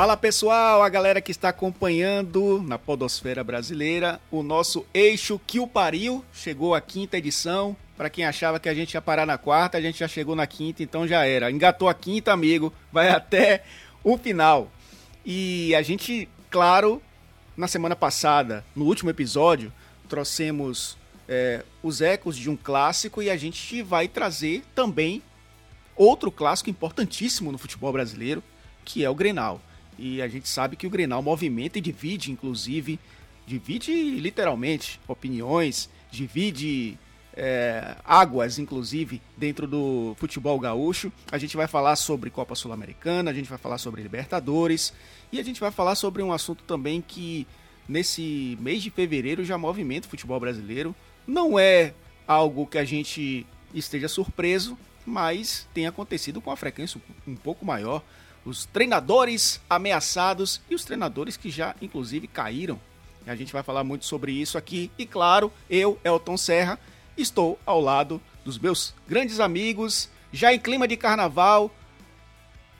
Fala pessoal, a galera que está acompanhando na Podosfera Brasileira, o nosso eixo que o pariu chegou à quinta edição. Para quem achava que a gente ia parar na quarta, a gente já chegou na quinta, então já era. Engatou a quinta, amigo, vai até o final. E a gente, claro, na semana passada, no último episódio, trouxemos é, os ecos de um clássico e a gente vai trazer também outro clássico importantíssimo no futebol brasileiro, que é o Grenal. E a gente sabe que o Grenal movimenta e divide, inclusive, divide literalmente opiniões, divide é, águas, inclusive, dentro do futebol gaúcho. A gente vai falar sobre Copa Sul-Americana, a gente vai falar sobre Libertadores e a gente vai falar sobre um assunto também que nesse mês de fevereiro já movimenta o futebol brasileiro. Não é algo que a gente esteja surpreso, mas tem acontecido com uma frequência um pouco maior os treinadores ameaçados e os treinadores que já, inclusive, caíram. A gente vai falar muito sobre isso aqui. E claro, eu, Elton Serra, estou ao lado dos meus grandes amigos, já em clima de carnaval,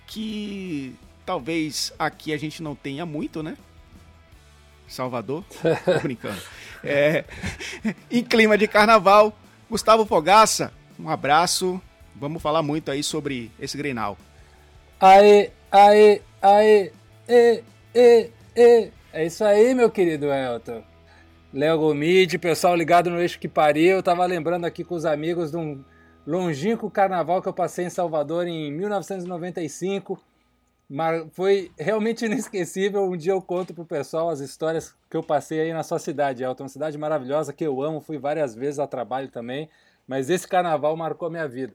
que talvez aqui a gente não tenha muito, né? Salvador? Tô brincando. É, em clima de carnaval, Gustavo Fogaça, um abraço. Vamos falar muito aí sobre esse Grenal. Aê, aê, aê, e, e. É isso aí, meu querido Elton. Léo Gomide, pessoal ligado no Eixo que Pariu. Eu tava lembrando aqui com os amigos de um longínquo carnaval que eu passei em Salvador em 1995. Mas foi realmente inesquecível. Um dia eu conto pro pessoal as histórias que eu passei aí na sua cidade, Elton. Uma cidade maravilhosa que eu amo, fui várias vezes a trabalho também. Mas esse carnaval marcou minha vida.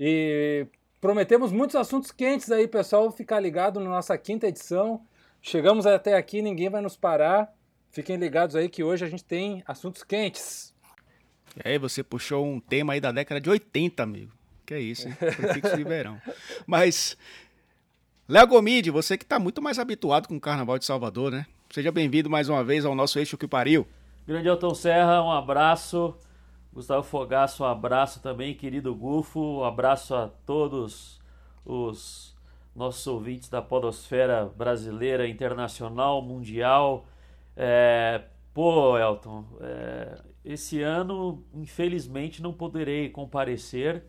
E Prometemos muitos assuntos quentes aí, pessoal. Ficar ligado na nossa quinta edição. Chegamos até aqui, ninguém vai nos parar. Fiquem ligados aí que hoje a gente tem assuntos quentes. E aí, você puxou um tema aí da década de 80, amigo. Que é isso, hein? Prefixo de verão. Mas, Léo Gomide, você que está muito mais habituado com o Carnaval de Salvador, né? Seja bem-vindo mais uma vez ao nosso Eixo que Pariu. Grande Elton Serra, um abraço. Gustavo Fogaço, um abraço também, querido Gufo, um abraço a todos os nossos ouvintes da podosfera brasileira, internacional, mundial. É, pô, Elton, é, esse ano, infelizmente, não poderei comparecer.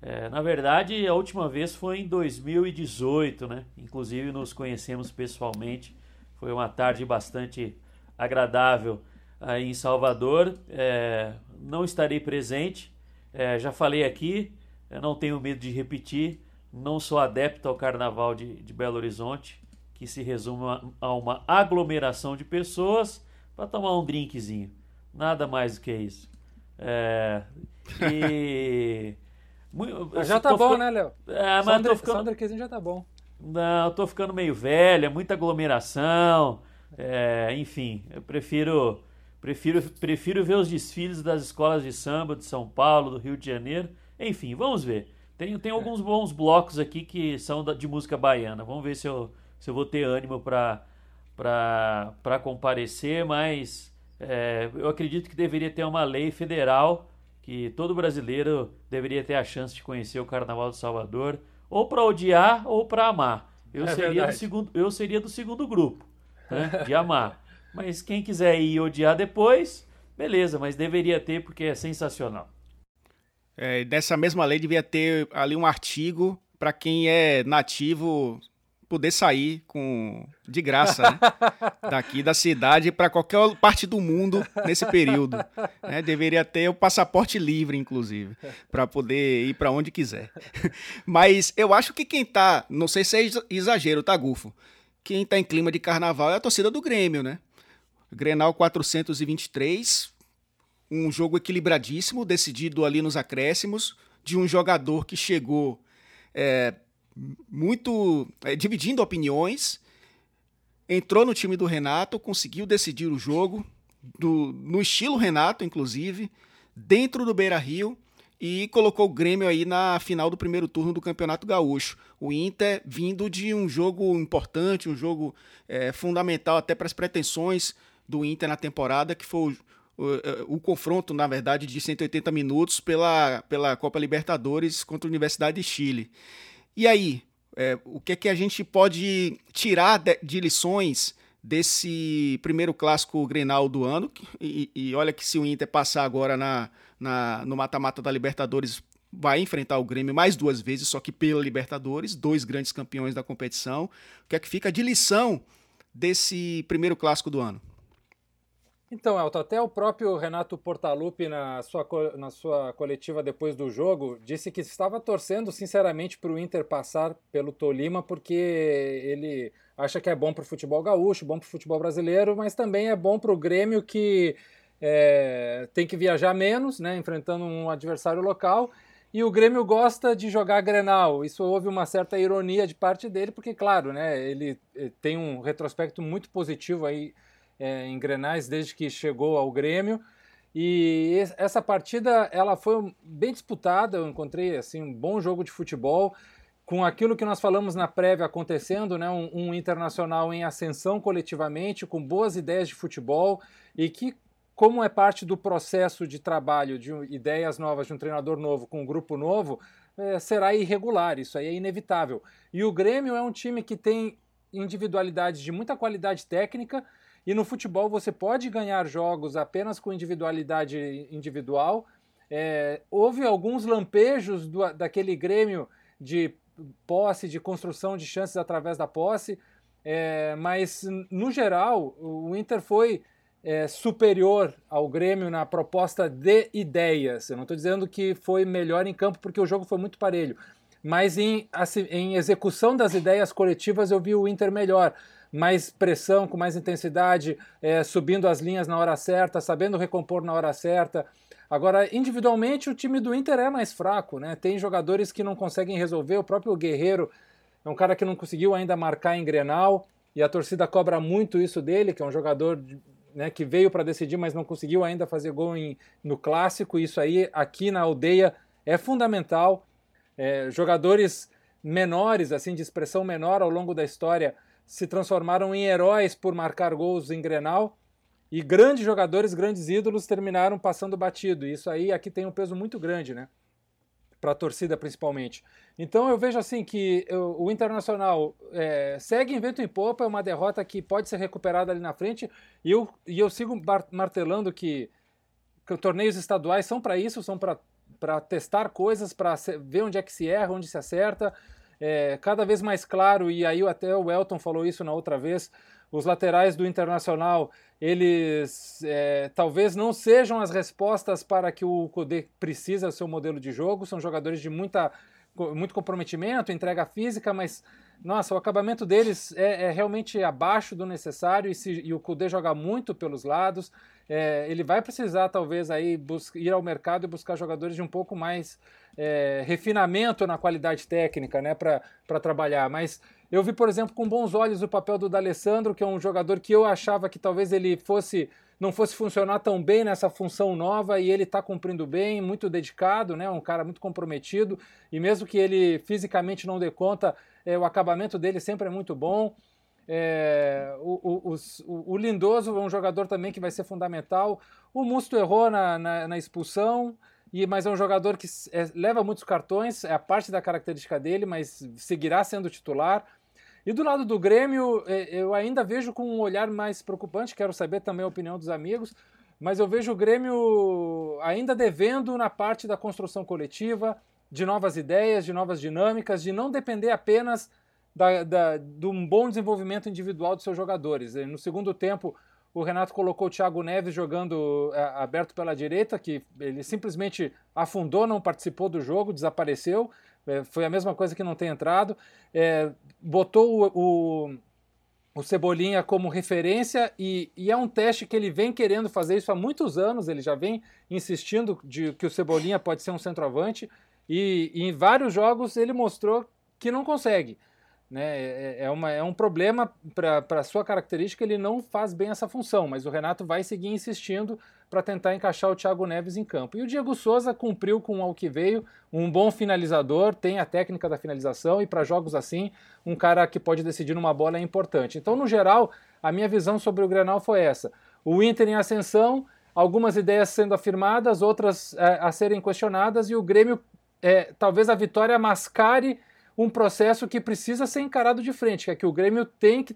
É, na verdade, a última vez foi em 2018, né? Inclusive, nos conhecemos pessoalmente. Foi uma tarde bastante agradável aí em Salvador. É, não estarei presente, é, já falei aqui, não tenho medo de repetir, não sou adepto ao Carnaval de, de Belo Horizonte, que se resume a uma aglomeração de pessoas para tomar um drinkzinho. Nada mais do que isso. É, e. já tá bom, ficando, né, Léo? É, mas tô ficando. já tá bom. Não, tô ficando meio velho, é muita aglomeração. É, enfim, eu prefiro Prefiro, prefiro ver os desfiles das escolas de samba de São Paulo, do Rio de Janeiro. Enfim, vamos ver. Tem, tem alguns bons blocos aqui que são de música baiana. Vamos ver se eu, se eu vou ter ânimo para comparecer, mas é, eu acredito que deveria ter uma lei federal que todo brasileiro deveria ter a chance de conhecer o Carnaval de Salvador, ou para odiar ou para amar. Eu, é seria do segundo, eu seria do segundo grupo, né, de amar. Mas quem quiser ir odiar depois, beleza, mas deveria ter porque é sensacional. É, dessa mesma lei devia ter ali um artigo para quem é nativo poder sair com de graça né? daqui da cidade para qualquer parte do mundo nesse período. Né? Deveria ter o passaporte livre, inclusive, para poder ir para onde quiser. Mas eu acho que quem tá, não sei se é exagero, tá, Gufo? Quem tá em clima de carnaval é a torcida do Grêmio, né? Grenal 423, um jogo equilibradíssimo, decidido ali nos acréscimos, de um jogador que chegou é, muito é, dividindo opiniões, entrou no time do Renato, conseguiu decidir o jogo, do, no estilo Renato, inclusive, dentro do Beira Rio, e colocou o Grêmio aí na final do primeiro turno do Campeonato Gaúcho. O Inter vindo de um jogo importante, um jogo é, fundamental até para as pretensões do Inter na temporada, que foi o, o, o, confronto, na verdade, de 180 minutos pela, pela Copa Libertadores contra a Universidade de Chile. E aí, é, o que é que a gente pode tirar de, de lições desse primeiro clássico Grenal do ano? E, e olha que se o Inter passar agora na na, no mata-mata da Libertadores vai enfrentar o Grêmio mais duas vezes, só que pela Libertadores, dois grandes campeões da competição. O que é que fica de lição desse primeiro clássico do ano? Então, Elton, até o próprio Renato Portaluppi, na sua, na sua coletiva depois do jogo, disse que estava torcendo sinceramente para o Inter passar pelo Tolima, porque ele acha que é bom para o futebol gaúcho, bom para o futebol brasileiro, mas também é bom para o Grêmio que é, tem que viajar menos, né, enfrentando um adversário local. E o Grêmio gosta de jogar Grenal. Isso houve uma certa ironia de parte dele, porque, claro, né, ele eh, tem um retrospecto muito positivo aí é, em Grenais desde que chegou ao Grêmio. E essa partida ela foi bem disputada. Eu encontrei assim um bom jogo de futebol com aquilo que nós falamos na prévia acontecendo, né, um, um internacional em ascensão coletivamente, com boas ideias de futebol e que como é parte do processo de trabalho de ideias novas de um treinador novo com um grupo novo, é, será irregular, isso aí é inevitável. E o Grêmio é um time que tem individualidades de muita qualidade técnica, e no futebol você pode ganhar jogos apenas com individualidade individual. É, houve alguns lampejos do, daquele Grêmio de posse, de construção de chances através da posse, é, mas no geral o Inter foi é, superior ao Grêmio na proposta de ideias. Eu não estou dizendo que foi melhor em campo porque o jogo foi muito parelho, mas em, assim, em execução das ideias coletivas eu vi o Inter melhor. Mais pressão, com mais intensidade, é, subindo as linhas na hora certa, sabendo recompor na hora certa. Agora, individualmente, o time do Inter é mais fraco, né? Tem jogadores que não conseguem resolver. O próprio Guerreiro é um cara que não conseguiu ainda marcar em Grenal e a torcida cobra muito isso dele, que é um jogador né, que veio para decidir, mas não conseguiu ainda fazer gol em, no clássico. Isso aí aqui na aldeia é fundamental. É, jogadores menores, assim, de expressão menor ao longo da história, se transformaram em heróis por marcar gols em Grenal. E grandes jogadores, grandes ídolos terminaram passando batido. Isso aí aqui tem um peso muito grande, né? para a torcida principalmente. Então eu vejo assim que o Internacional é, segue em vento em popa, é uma derrota que pode ser recuperada ali na frente, e eu, e eu sigo martelando que, que os torneios estaduais são para isso, são para testar coisas, para ver onde é que se erra, onde se acerta, é, cada vez mais claro, e aí até o Elton falou isso na outra vez, os laterais do Internacional, eles é, talvez não sejam as respostas para que o Kudê precisa do seu modelo de jogo, são jogadores de muita, muito comprometimento, entrega física, mas nossa, o acabamento deles é, é realmente abaixo do necessário e, se, e o Kudê joga muito pelos lados, é, ele vai precisar talvez aí ir ao mercado e buscar jogadores de um pouco mais é, refinamento na qualidade técnica, né, para trabalhar, mas eu vi, por exemplo, com bons olhos o papel do D'Alessandro, que é um jogador que eu achava que talvez ele fosse não fosse funcionar tão bem nessa função nova e ele está cumprindo bem, muito dedicado, né? Um cara muito comprometido e mesmo que ele fisicamente não dê conta, é, o acabamento dele sempre é muito bom. É, o, o, o, o, Lindoso é um jogador também que vai ser fundamental. O Musto errou na, na, na expulsão, e, mas é um jogador que é, leva muitos cartões, é a parte da característica dele, mas seguirá sendo titular. E do lado do Grêmio, é, eu ainda vejo com um olhar mais preocupante, quero saber também a opinião dos amigos, mas eu vejo o Grêmio ainda devendo na parte da construção coletiva, de novas ideias, de novas dinâmicas, de não depender apenas da, da, de um bom desenvolvimento individual dos seus jogadores. No segundo tempo, o Renato colocou o Thiago Neves jogando é, aberto pela direita, que ele simplesmente afundou, não participou do jogo, desapareceu. É, foi a mesma coisa que não tem entrado. É, botou o, o, o, Cebolinha como referência e, e, é um teste que ele vem querendo fazer isso há muitos anos. Ele já vem insistindo de que o Cebolinha pode ser um centroavante e, e em vários jogos ele mostrou que não consegue. Né? É, é, uma, é um problema para a sua característica, ele não faz bem essa função, mas o Renato vai seguir insistindo para tentar encaixar o Thiago Neves em campo. E o Diego Souza cumpriu com o que veio, um bom finalizador, tem a técnica da finalização e para jogos assim, um cara que pode decidir numa bola é importante. Então, no geral, a minha visão sobre o Grenal foi essa. O Inter em ascensão, algumas ideias sendo afirmadas, outras é, a serem questionadas, e o Grêmio, é, talvez a vitória mascare um processo que precisa ser encarado de frente, que é que o Grêmio tem que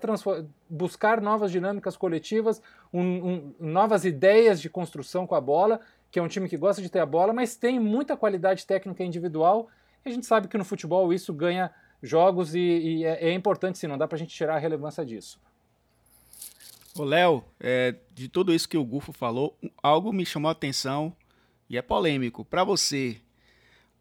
buscar novas dinâmicas coletivas, um, um, novas ideias de construção com a bola, que é um time que gosta de ter a bola, mas tem muita qualidade técnica individual, e a gente sabe que no futebol isso ganha jogos e, e é, é, importante sim, não dá para a gente tirar a relevância disso. Ô Léo, é, de tudo isso que o Gufo falou, algo me chamou a atenção e é polêmico. Para você,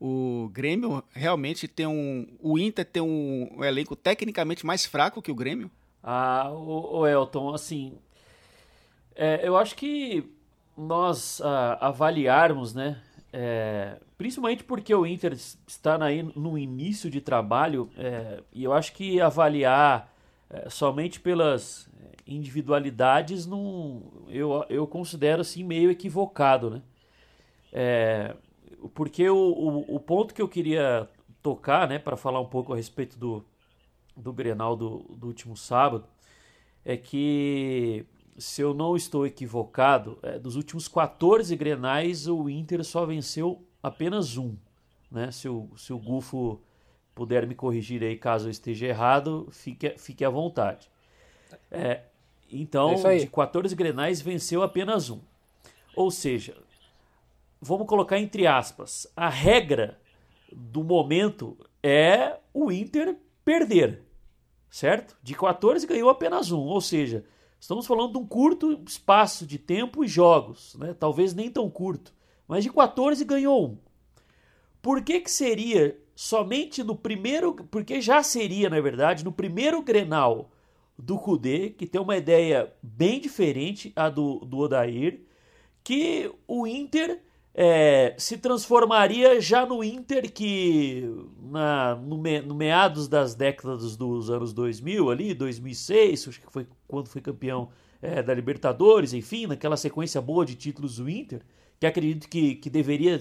o Grêmio realmente tem um. O Inter tem um, um elenco tecnicamente mais fraco que o Grêmio? Ah, o, o Elton, assim. É, eu acho que nós ah, avaliarmos, né? É, principalmente porque o Inter está aí no início de trabalho, é, e eu acho que avaliar é, somente pelas individualidades não, eu, eu considero assim meio equivocado, né? Porque o, o, o, ponto que eu queria tocar, né, para falar um pouco a respeito do, do Grenal do, do último sábado, é que, se eu não estou equivocado, é, dos últimos 14 Grenais, o Inter só venceu apenas um. Né? Se, o, se o Gufo puder me corrigir aí caso eu esteja errado, fique, fique à vontade. É, então, é de 14 Grenais, venceu apenas um. Ou seja, vamos colocar entre aspas, a regra do momento é o Inter perder, certo? De 14 ganhou apenas um, ou seja, estamos falando de um curto espaço de tempo e jogos, né? talvez nem tão curto, mas de 14 ganhou um. Por que, que seria somente no primeiro, porque já seria, na verdade, no primeiro Grenal do Cudê, que tem uma ideia bem diferente a do, do Odair, que o Inter é, se transformaria já no Inter que na, no, me, no, meados das décadas dos anos 2000 ali, 2006, acho que foi quando foi campeão é, da Libertadores, enfim, naquela sequência boa de títulos do Inter, que acredito que, que deveria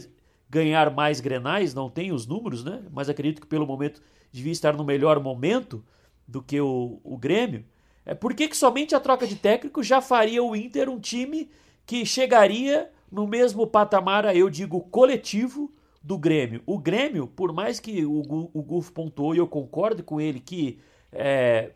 ganhar mais grenais, não tem os números, né? Mas acredito que pelo momento devia estar no melhor momento do que o, o Grêmio. É por que somente a troca de técnico já faria o Inter um time que chegaria no mesmo patamar, eu digo, coletivo do Grêmio. O Grêmio, por mais que o, o Gufo pontuou, e eu concordo com ele, que é,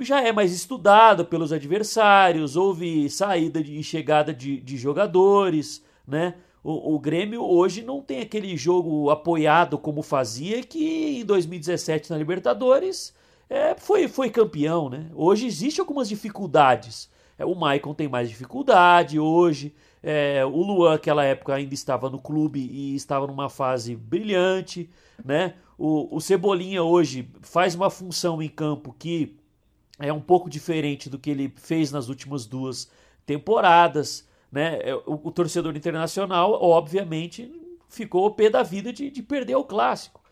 já é mais estudado pelos adversários, houve saída e chegada de, de jogadores, né? O, o, Grêmio hoje não tem aquele jogo apoiado como fazia, que em 2017 na Libertadores é, foi, foi campeão, né? Hoje existe algumas dificuldades. É, o Maicon tem mais dificuldade hoje. É, o Luan, naquela época, ainda estava no clube e estava numa fase brilhante. Né? O, o Cebolinha hoje faz uma função em campo que é um pouco diferente do que ele fez nas últimas duas temporadas. Né? É, o, o torcedor internacional, obviamente, ficou o pé da vida de, de perder o clássico.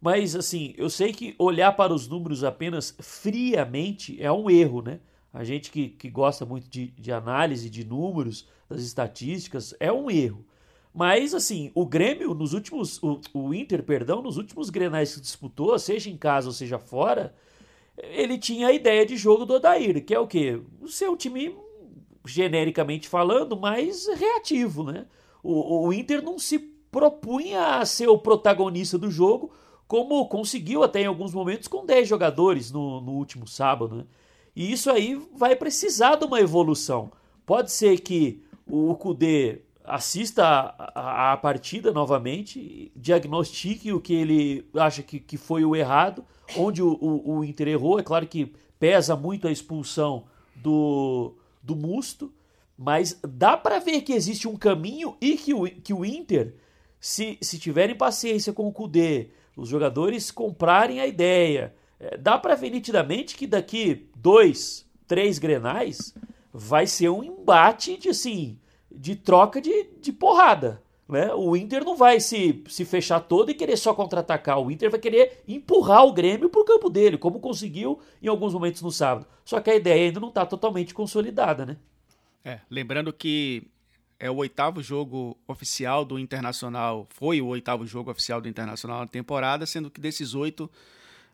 Mas, assim, eu sei que olhar para os números apenas friamente é um erro, né? A gente que, que gosta muito de, de análise de números, das estatísticas, é um erro. Mas, assim, o Grêmio, nos últimos. O, o Inter, perdão, nos últimos grenais que disputou, seja em casa ou seja fora, ele tinha a ideia de jogo do Odair, que é o quê? Ser um time, genericamente falando, mais reativo, né? O, o Inter não se propunha a ser o protagonista do jogo, como conseguiu até em alguns momentos com 10 jogadores no, no último sábado, né? E isso aí vai precisar de uma evolução. Pode ser que o Kudê assista a, a, a, partida novamente, diagnostique o que ele acha que, que foi o errado, onde o, o, o Inter errou. É claro que pesa muito a expulsão do, do Musto, mas dá para ver que existe um caminho e que o, que o Inter, se, se tiverem paciência com o Kudê, os jogadores comprarem a ideia, é, dá para ver nitidamente que daqui dois, três grenais vai ser um embate de assim, de troca de, de porrada. Né? O Inter não vai se, se fechar todo e querer só contra-atacar. O Inter vai querer empurrar o Grêmio para o campo dele, como conseguiu em alguns momentos no sábado. Só que a ideia ainda não está totalmente consolidada, né? É, lembrando que é o oitavo jogo oficial do Internacional, foi o oitavo jogo oficial do Internacional na temporada, sendo que desses oito,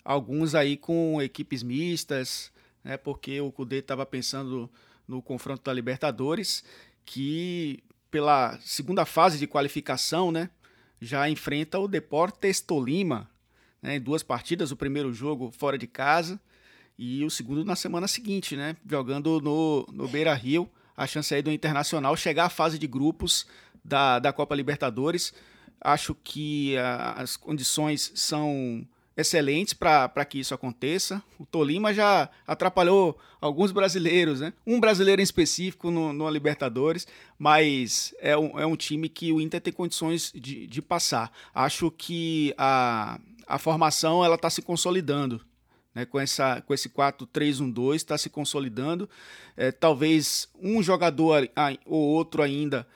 alguns aí com equipes mistas, né, porque o Cudê estava pensando no confronto da Libertadores, que pela segunda fase de qualificação, né, já enfrenta o Deportes Tolima, né, em duas partidas, o primeiro jogo fora de casa e o segundo na semana seguinte, né, jogando no, no Beira-Rio, a chance aí do Internacional chegar à fase de grupos da, da Copa Libertadores. Acho que a, as condições são excelentes para que isso aconteça. O Tolima já atrapalhou alguns brasileiros, né? Um brasileiro em específico no, no Libertadores, mas é um, é um time que o Inter tem condições de, de passar. Acho que a, a formação ela está se consolidando né, com, essa, com esse 4-3-1-2, está se consolidando. É, talvez um jogador ou outro ainda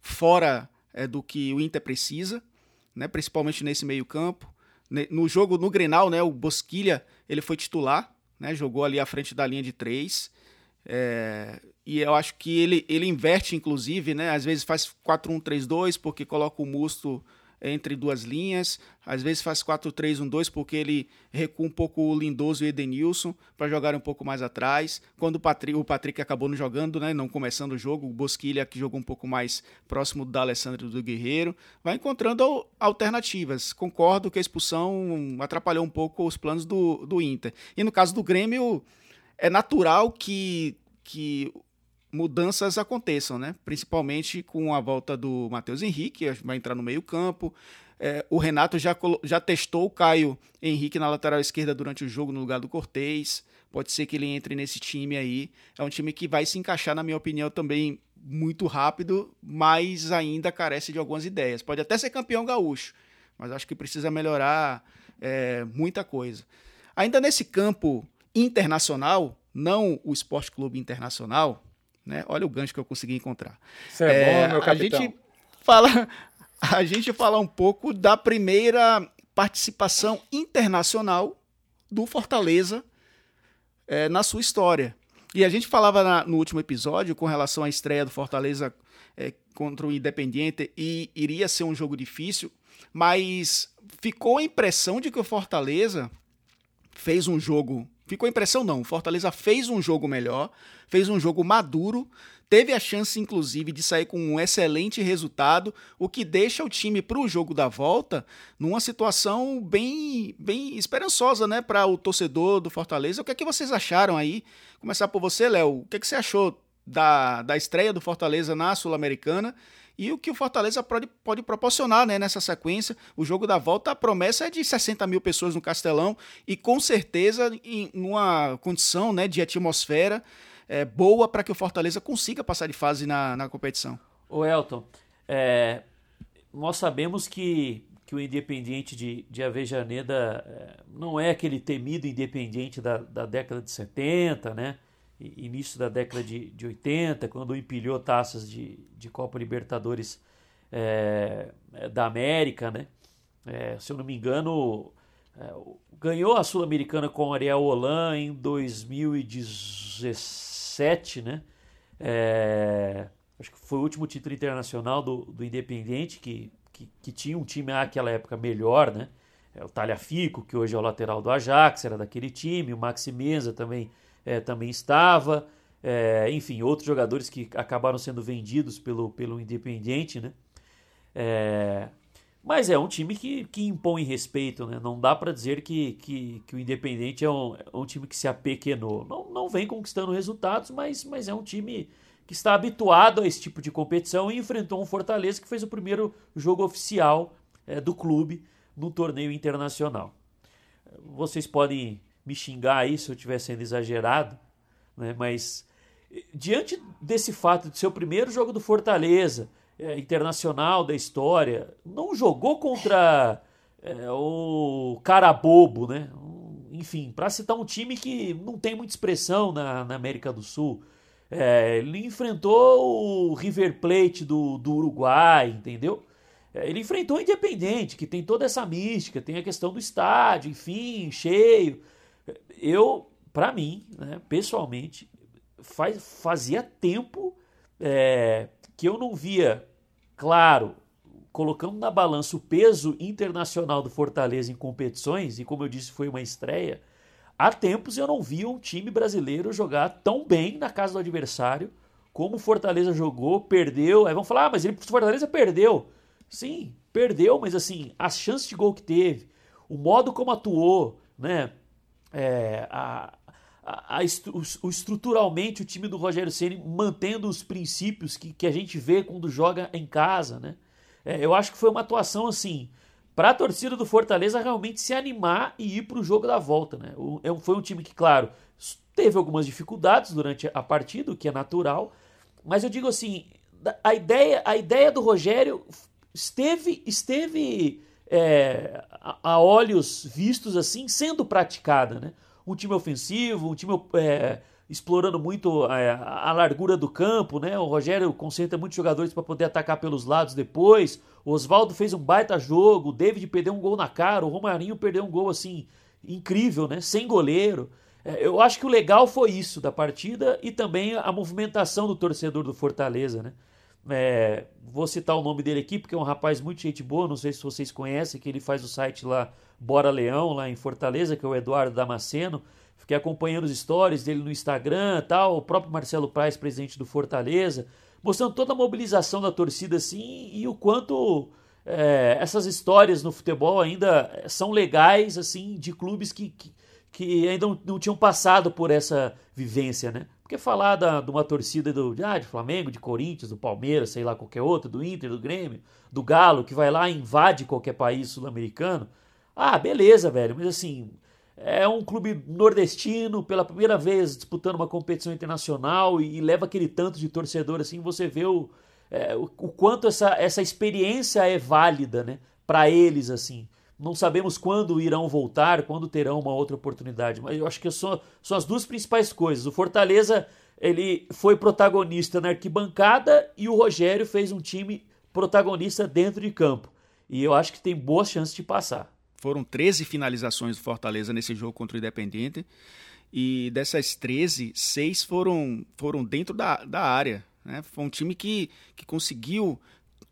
fora é, do que o Inter precisa, né, principalmente nesse meio-campo. No jogo no Grenal, né, o Bosquilha ele foi titular, né, jogou ali à frente da linha de três. É, e eu acho que ele, ele inverte, inclusive, né? Às vezes faz 4-1-3-2, porque coloca o Musto entre duas linhas, às vezes faz 4-3-1-2 porque ele recua um pouco o Lindoso e o Edenilson para jogar um pouco mais atrás. Quando o Patrick, o Patrick acabou não jogando, né, não começando o jogo, o Bosquilha que jogou um pouco mais próximo do Alessandro do Guerreiro, vai encontrando alternativas. Concordo que a expulsão atrapalhou um pouco os planos do, do Inter. E no caso do Grêmio, é natural que, que mudanças aconteçam, né? Principalmente com a volta do Matheus Henrique, vai entrar no meio-campo. É, o Renato já, já testou o Caio Henrique na lateral esquerda durante o jogo no lugar do Cortez. Pode ser que ele entre nesse time aí. É um time que vai se encaixar, na minha opinião, também muito rápido, mas ainda carece de algumas ideias. Pode até ser campeão gaúcho, mas acho que precisa melhorar é, muita coisa. Ainda nesse campo internacional, não o Esporte Clube Internacional, né? Olha o gancho que eu consegui encontrar. Isso é, é bom, meu capitão. A gente fala, a gente fala um pouco da primeira participação internacional do Fortaleza é, na sua história. E a gente falava na, no último episódio com relação à estreia do Fortaleza é, contra o Independiente e iria ser um jogo difícil, mas ficou a impressão de que o Fortaleza fez um jogo ficou a impressão não. O Fortaleza fez um jogo melhor, fez um jogo maduro, teve a chance inclusive de sair com um excelente resultado, o que deixa o time para o jogo da volta numa situação bem, bem esperançosa, né, para o torcedor do Fortaleza. O que é que vocês acharam aí? Começar por você, Léo. O que é que você achou da, da estreia do Fortaleza na Sul-Americana? E o que o Fortaleza pode, pode proporcionar né, nessa sequência. O jogo da volta, a promessa é de 60 mil pessoas no Castelão e com certeza em uma condição né, de atmosfera é, boa para que o Fortaleza consiga passar de fase na, na competição. O Elton, é, nós sabemos que, que o Independiente de, de Avejaneda é, não é aquele temido Independiente da, da década de 70, né? Início da década de, de 80, quando empilhou taças de, de Copa Libertadores é, da América, né? É, se eu não me engano, é, ganhou a Sul-Americana com Ariel Holan em 2017, né? Acho que foi o último título internacional do, do Independiente, que, que, que tinha um time naquela época melhor, né? É o Talhafico, que hoje é o lateral do Ajax, era daquele time, o Maxi Mesa também é, também estava. É, enfim, outros jogadores que acabaram sendo vendidos pelo, pelo Independiente, né? É, mas é um time que, que impõe respeito, né? Não dá para dizer que, que, que, o Independente é um, é um time que se apequenou. Não, não vem conquistando resultados, mas, mas é um time que está habituado a esse tipo de competição e enfrentou um Fortaleza que fez o primeiro jogo oficial é, do clube no torneio internacional. Vocês podem me xingar aí se eu estiver sendo exagerado, né? mas diante desse fato de ser o primeiro jogo do Fortaleza, é, internacional da história, não jogou contra é, o cara bobo, né? Enfim, para citar um time que não tem muita expressão na, na América do Sul. É, ele enfrentou o River Plate do, do Uruguai, entendeu? Ele enfrentou o Independente, que tem toda essa mística, tem a questão do estádio, enfim, cheio. Eu, para mim, né, pessoalmente, faz, fazia tempo é, que eu não via, claro, colocando na balança o peso internacional do Fortaleza em competições, e como eu disse, foi uma estreia. Há tempos eu não via um time brasileiro jogar tão bem na casa do adversário como o Fortaleza jogou, perdeu. Aí vão falar, ah, mas ele, o Fortaleza perdeu. Sim, perdeu, mas assim, as chances de gol que teve, o modo como atuou, né? É, a, a, a, o, estruturalmente o time do Rogério Ceni mantendo os princípios que, que a gente vê quando joga em casa, né? É, eu acho que foi uma atuação assim para a torcida do Fortaleza realmente se animar e ir para o jogo da volta, né? O, é, foi um time que, claro, teve algumas dificuldades durante a partida, o que é natural, mas eu digo assim, a ideia, a ideia do Rogério esteve, esteve é, a, a, olhos vistos assim, sendo praticada. Né? Um time ofensivo, um time é, explorando muito é, a largura do campo. Né? O Rogério concentra muitos jogadores para poder atacar pelos lados depois. O Oswaldo fez um baita jogo, o David perdeu um gol na cara, o Romarinho perdeu um gol assim incrível, né? sem goleiro. É, eu acho que o legal foi isso da partida e também a movimentação do torcedor do Fortaleza, né? É, vou citar o nome dele aqui, porque é um rapaz muito gente boa, não sei se vocês conhecem, que ele faz o site lá Bora Leão, lá em Fortaleza, que é o Eduardo Damasceno. Fiquei acompanhando os stories dele no Instagram tal, o próprio Marcelo Praz, presidente do Fortaleza, mostrando toda a mobilização da torcida assim e o quanto é, essas histórias no futebol ainda são legais, assim, de clubes que, que, que ainda não, não tinham passado por essa vivência, né? Porque falar da, de uma torcida do, ah, de Flamengo, de Corinthians, do Palmeiras, sei lá, qualquer outro, do Inter, do Grêmio, do Galo, que vai lá e invade qualquer país sul-americano. Ah, beleza, velho, mas assim, é um clube nordestino, pela primeira vez disputando uma competição internacional e, e leva aquele tanto de torcedor assim, você vê o, é, o, o, quanto essa, essa experiência é válida, né, para eles, assim. Não sabemos quando irão voltar, quando terão uma outra oportunidade, mas eu acho que são, são as duas principais coisas. O Fortaleza ele foi protagonista na arquibancada e o Rogério fez um time protagonista dentro de campo. E eu acho que tem boas chances de passar. Foram 13 finalizações do Fortaleza nesse jogo contra o Independente. E dessas 13, seis foram, foram dentro da, da área. Né? Foi um time que, que conseguiu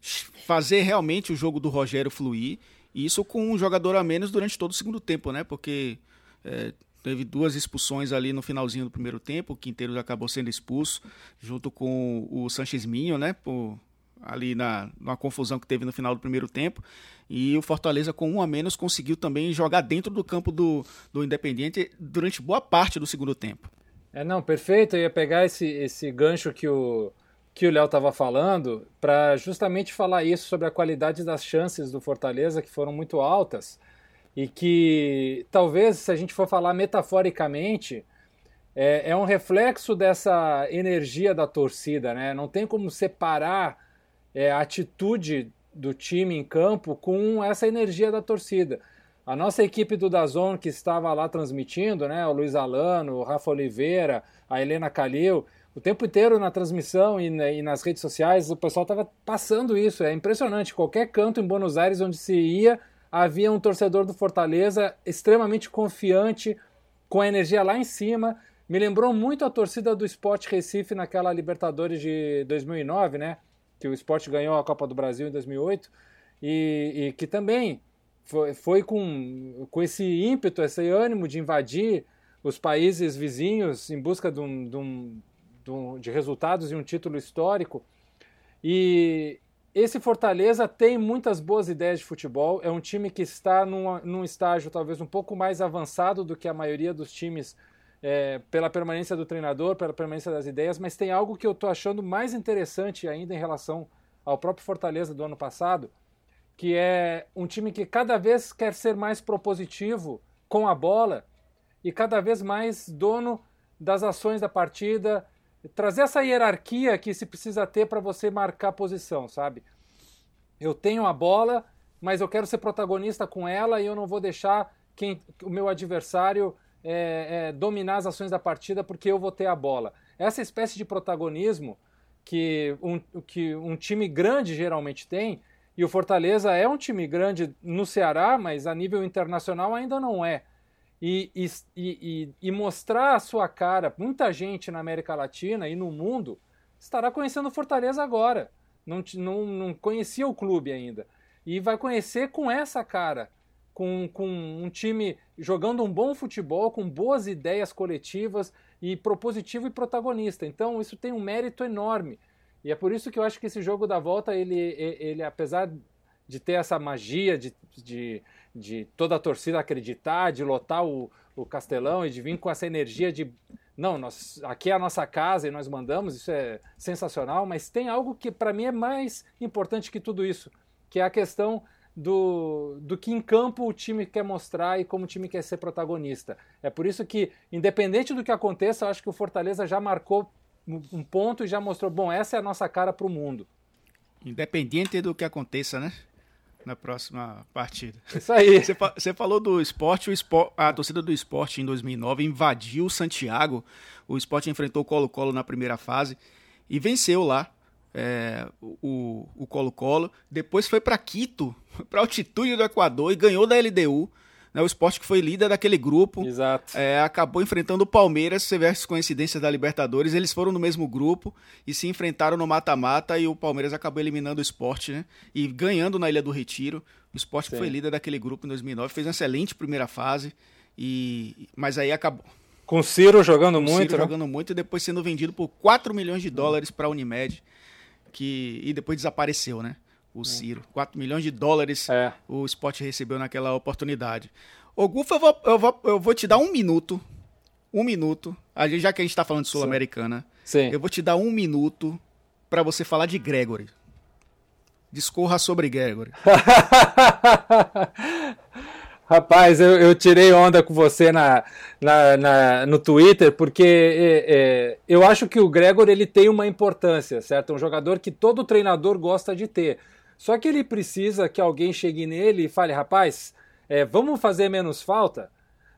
fazer realmente o jogo do Rogério fluir isso com um jogador a menos durante todo o segundo tempo, né? Porque é, teve duas expulsões ali no finalzinho do primeiro tempo. O Quinteiro acabou sendo expulso, junto com o Sanches Minho, né? Por, ali na, numa confusão que teve no final do primeiro tempo. E o Fortaleza, com um a menos, conseguiu também jogar dentro do campo do, do Independiente durante boa parte do segundo tempo. É, não, perfeito. Eu ia pegar esse, esse gancho que o que o Léo estava falando para justamente falar isso sobre a qualidade das chances do Fortaleza, que foram muito altas, e que talvez, se a gente for falar metaforicamente, é, é um reflexo dessa energia da torcida, né? Não tem como separar é, a atitude do time em campo com essa energia da torcida. A nossa equipe do Dazon, que estava lá transmitindo, né? O Luiz Alano, o Rafa Oliveira, a Helena Calil, o tempo inteiro na transmissão e, e nas redes sociais o pessoal estava passando isso. É impressionante. Qualquer canto em Buenos Aires onde se ia, havia um torcedor do Fortaleza extremamente confiante, com a energia lá em cima. Me lembrou muito a torcida do Sport Recife naquela Libertadores de 2009, né? Que o Sport ganhou a Copa do Brasil em 2008 e, e que também foi, foi com, com esse ímpeto, esse ânimo de invadir os países vizinhos em busca de um, de um, de resultados e um título histórico. E esse Fortaleza tem muitas boas ideias de futebol. É um time que está num, num estágio talvez um pouco mais avançado do que a maioria dos times é, pela permanência do treinador, pela permanência das ideias, mas tem algo que eu estou achando mais interessante ainda em relação ao próprio Fortaleza do ano passado, que é um time que cada vez quer ser mais propositivo com a bola e cada vez mais dono das ações da partida, trazer essa hierarquia que se precisa ter para você marcar posição, sabe? Eu tenho a bola, mas eu quero ser protagonista com ela e eu não vou deixar quem, o meu adversário é, é, dominar as ações da partida porque eu vou ter a bola. Essa espécie de protagonismo que um, que um time grande geralmente tem, E o Fortaleza é um time grande no Ceará, mas a nível internacional ainda não é. E, e, e, e, mostrar a sua cara, muita gente na América Latina e no mundo estará conhecendo Fortaleza agora. Não, não, não conhecia o clube ainda. E vai conhecer com essa cara, com, com um time jogando um bom futebol, com boas ideias coletivas e propositivo e protagonista. Então isso tem um mérito enorme. E é por isso que eu acho que esse jogo da volta, ele, ele apesar de ter essa magia de, de, de toda a torcida acreditar, de lotar o, o Castelão e de vir com essa energia de não, nós, aqui é a nossa casa e nós mandamos, isso é sensacional, mas tem algo que para mim é mais importante que tudo isso, que é a questão do, do que em campo o time quer mostrar e como o time quer ser protagonista. É por isso que, independente do que aconteça, eu acho que o Fortaleza já marcou um ponto e já mostrou, bom, essa é a nossa cara para o mundo. Independente do que aconteça, né? Na próxima partida. Isso aí. Você, você falou do esporte, o esporte, a torcida do esporte em 2009 invadiu Santiago. O esporte enfrentou o Colo-Colo na primeira fase e venceu lá é, o Colo-Colo. Depois foi para Quito, para altitude do Equador e ganhou da LDU. Né, o esporte que foi líder daquele grupo. Exato. É, acabou enfrentando o Palmeiras, você vê as coincidências da Libertadores, eles foram no mesmo grupo e se enfrentaram no mata-mata e o Palmeiras acabou eliminando o esporte, né? E ganhando na Ilha do Retiro. O esporte que foi líder daquele grupo em 2009, fez uma excelente primeira fase, e mas aí acabou. Com o Ciro jogando muito, Ciro né? jogando muito e depois sendo vendido por 4 milhões de dólares para a Unimed, que e depois desapareceu, né? O Ciro. 4 milhões de dólares é. o Sport recebeu naquela oportunidade. Ô, Gufo, eu vou, eu, vou, eu vou te dar um minuto. Um minuto. Já que a gente está falando de Sul-Americana, eu vou te dar um minuto para você falar de Gregory. Discorra sobre Gregory. Rapaz, eu, eu, tirei onda com você na, na, na no Twitter, porque é, é, eu acho que o Gregor ele tem uma importância, certo? É um jogador que todo treinador gosta de ter. Só que ele precisa que alguém chegue nele e fale, rapaz, é, vamos fazer menos falta?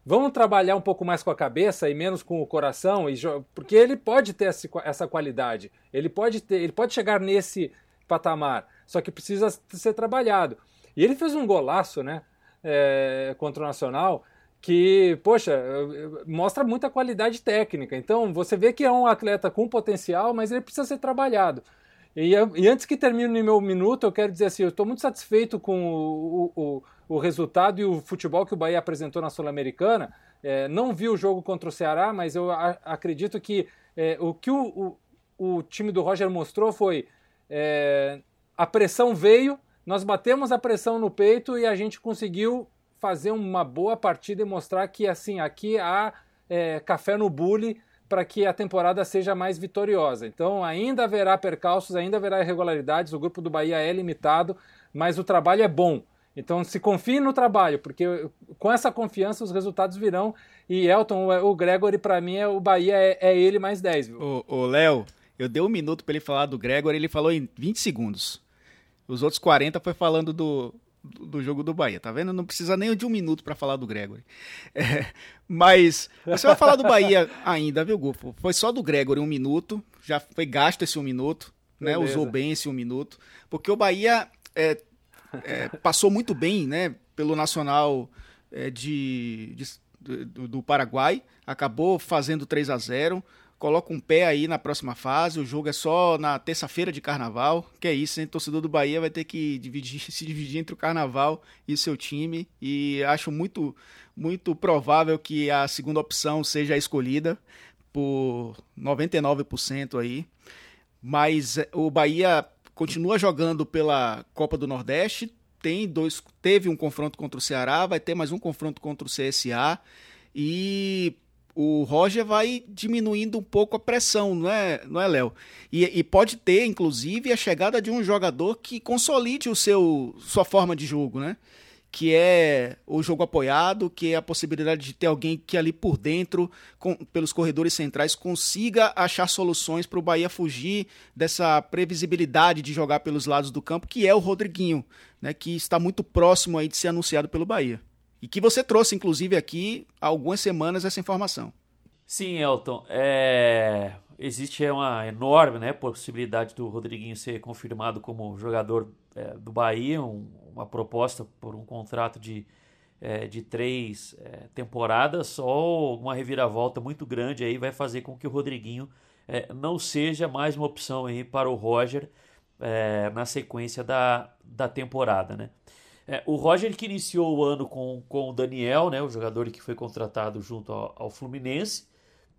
Vamos trabalhar um pouco mais com a cabeça e menos com o coração, e porque ele pode ter essa qualidade, ele pode ter, ele pode chegar nesse patamar, só que precisa ser trabalhado. E ele fez um golaço, né, é, contra o Nacional, que, poxa, mostra muita qualidade técnica. Então, você vê que é um atleta com potencial, mas ele precisa ser trabalhado. E, e, antes que termine meu minuto, eu quero dizer assim, eu estou muito satisfeito com o, o, o, resultado e o futebol que o Bahia apresentou na Sul-Americana. É, não vi o jogo contra o Ceará, mas eu a, acredito que é, o que o, o, o, time do Roger mostrou foi é, a pressão veio, nós batemos a pressão no peito e a gente conseguiu fazer uma boa partida e mostrar que assim aqui há é, café no bule para que a temporada seja mais vitoriosa. Então, ainda haverá percalços, ainda haverá irregularidades. O grupo do Bahia é limitado, mas o trabalho é bom. Então, se confie no trabalho, porque com essa confiança os resultados virão. E Elton, o Gregory, para mim, é, o Bahia é, é, ele mais 10. Viu? Ô, Léo, eu dei um minuto para ele falar do Gregory, ele falou em 20 segundos. Os outros 40 foi falando do, do jogo do Bahia, tá vendo? Não precisa nem de um minuto para falar do Gregory. É, mas você vai falar do Bahia ainda, viu, Gufo? Foi só do Gregory um minuto, já foi gasto esse um minuto, né? Usou bem esse um minuto, porque o Bahia é, é, passou muito bem, né? Pelo Nacional é, de, de do, do Paraguai, acabou fazendo 3 a 0 coloca um pé aí na próxima fase. O jogo é só na terça-feira de carnaval. Que é isso, hein? Torcedor do Bahia vai ter que dividir, se dividir entre o carnaval e o seu time. E acho muito, muito provável que a segunda opção seja escolhida por 99% aí. Mas eh, o Bahia continua jogando pela Copa do Nordeste. Tem dois, teve um confronto contra o Ceará, vai ter mais um confronto contra o CSA. E o Roger vai diminuindo um pouco a pressão, não é, não é Léo? E, e, pode ter, inclusive, a chegada de um jogador que consolide o seu sua forma de jogo, né? Que é o jogo apoiado, que é a possibilidade de ter alguém que ali por dentro, com, pelos corredores centrais, consiga achar soluções para o Bahia fugir dessa previsibilidade de jogar pelos lados do campo, que é o Rodriguinho, né? Que está muito próximo aí de ser anunciado pelo Bahia. E que você trouxe, inclusive, aqui há algumas semanas essa informação. Sim, Elton. É... existe uma enorme né, possibilidade do Rodriguinho ser confirmado como jogador é, do Bahia, um, uma proposta por um contrato de, é, de três é, temporadas, só uma reviravolta muito grande aí vai fazer com que o Rodriguinho é, não seja mais uma opção aí para o Roger é, na sequência da, da temporada. Né? É, o Roger que iniciou o ano com, com o Daniel, né, o jogador que foi contratado junto ao, ao Fluminense,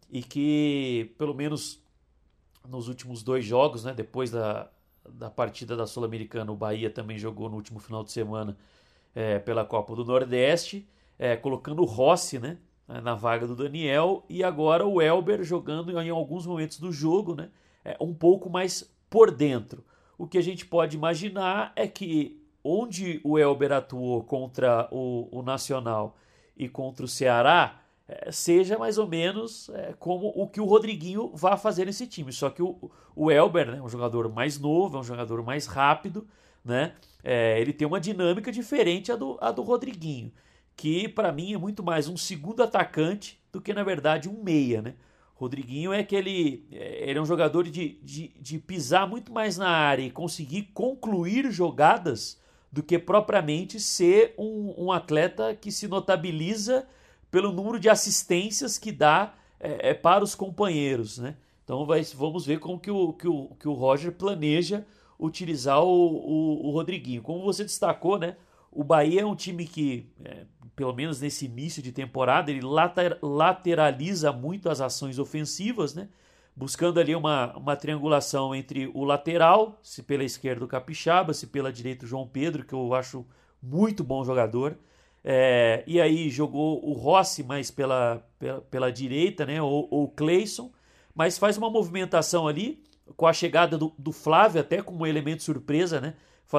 e que pelo menos nos últimos dois jogos, né, depois da, da partida da Sul-Americana, o Bahia também jogou no último final de semana é, pela Copa do Nordeste, é, colocando o Rossi né, na vaga do Daniel e agora o Elber jogando em alguns momentos do jogo né, é, um pouco mais por dentro. O que a gente pode imaginar é que onde o Elber atuou contra o, o Nacional e contra o Ceará, é, seja mais ou menos é, como o que o Rodriguinho vai fazer nesse time. Só que o, o Elber né, é um jogador mais novo, é um jogador mais rápido, né? É, ele tem uma dinâmica diferente à do, à do Rodriguinho, que para mim é muito mais um segundo atacante do que na verdade um meia, né? Rodriguinho é aquele. É, ele é um jogador de, de, de pisar muito mais na área e conseguir concluir jogadas do que propriamente ser um, um atleta que se notabiliza pelo número de assistências que dá é, é, para os companheiros. Né? Então vai, vamos ver como que o, que, o, que o Roger planeja utilizar o, o, o Rodriguinho. Como você destacou, né? o Bahia é um time que, é, pelo menos nesse início de temporada, ele later, lateraliza muito as ações ofensivas, né? Buscando ali uma, uma triangulação entre o lateral, se pela esquerda o Capixaba, se pela direita o João Pedro, que eu acho muito bom jogador. É, e aí jogou o Rossi mais pela, pela, pela direita, né? Ou, o Cleison, mas faz uma movimentação ali com a chegada do, do Flávio, até como elemento surpresa, né?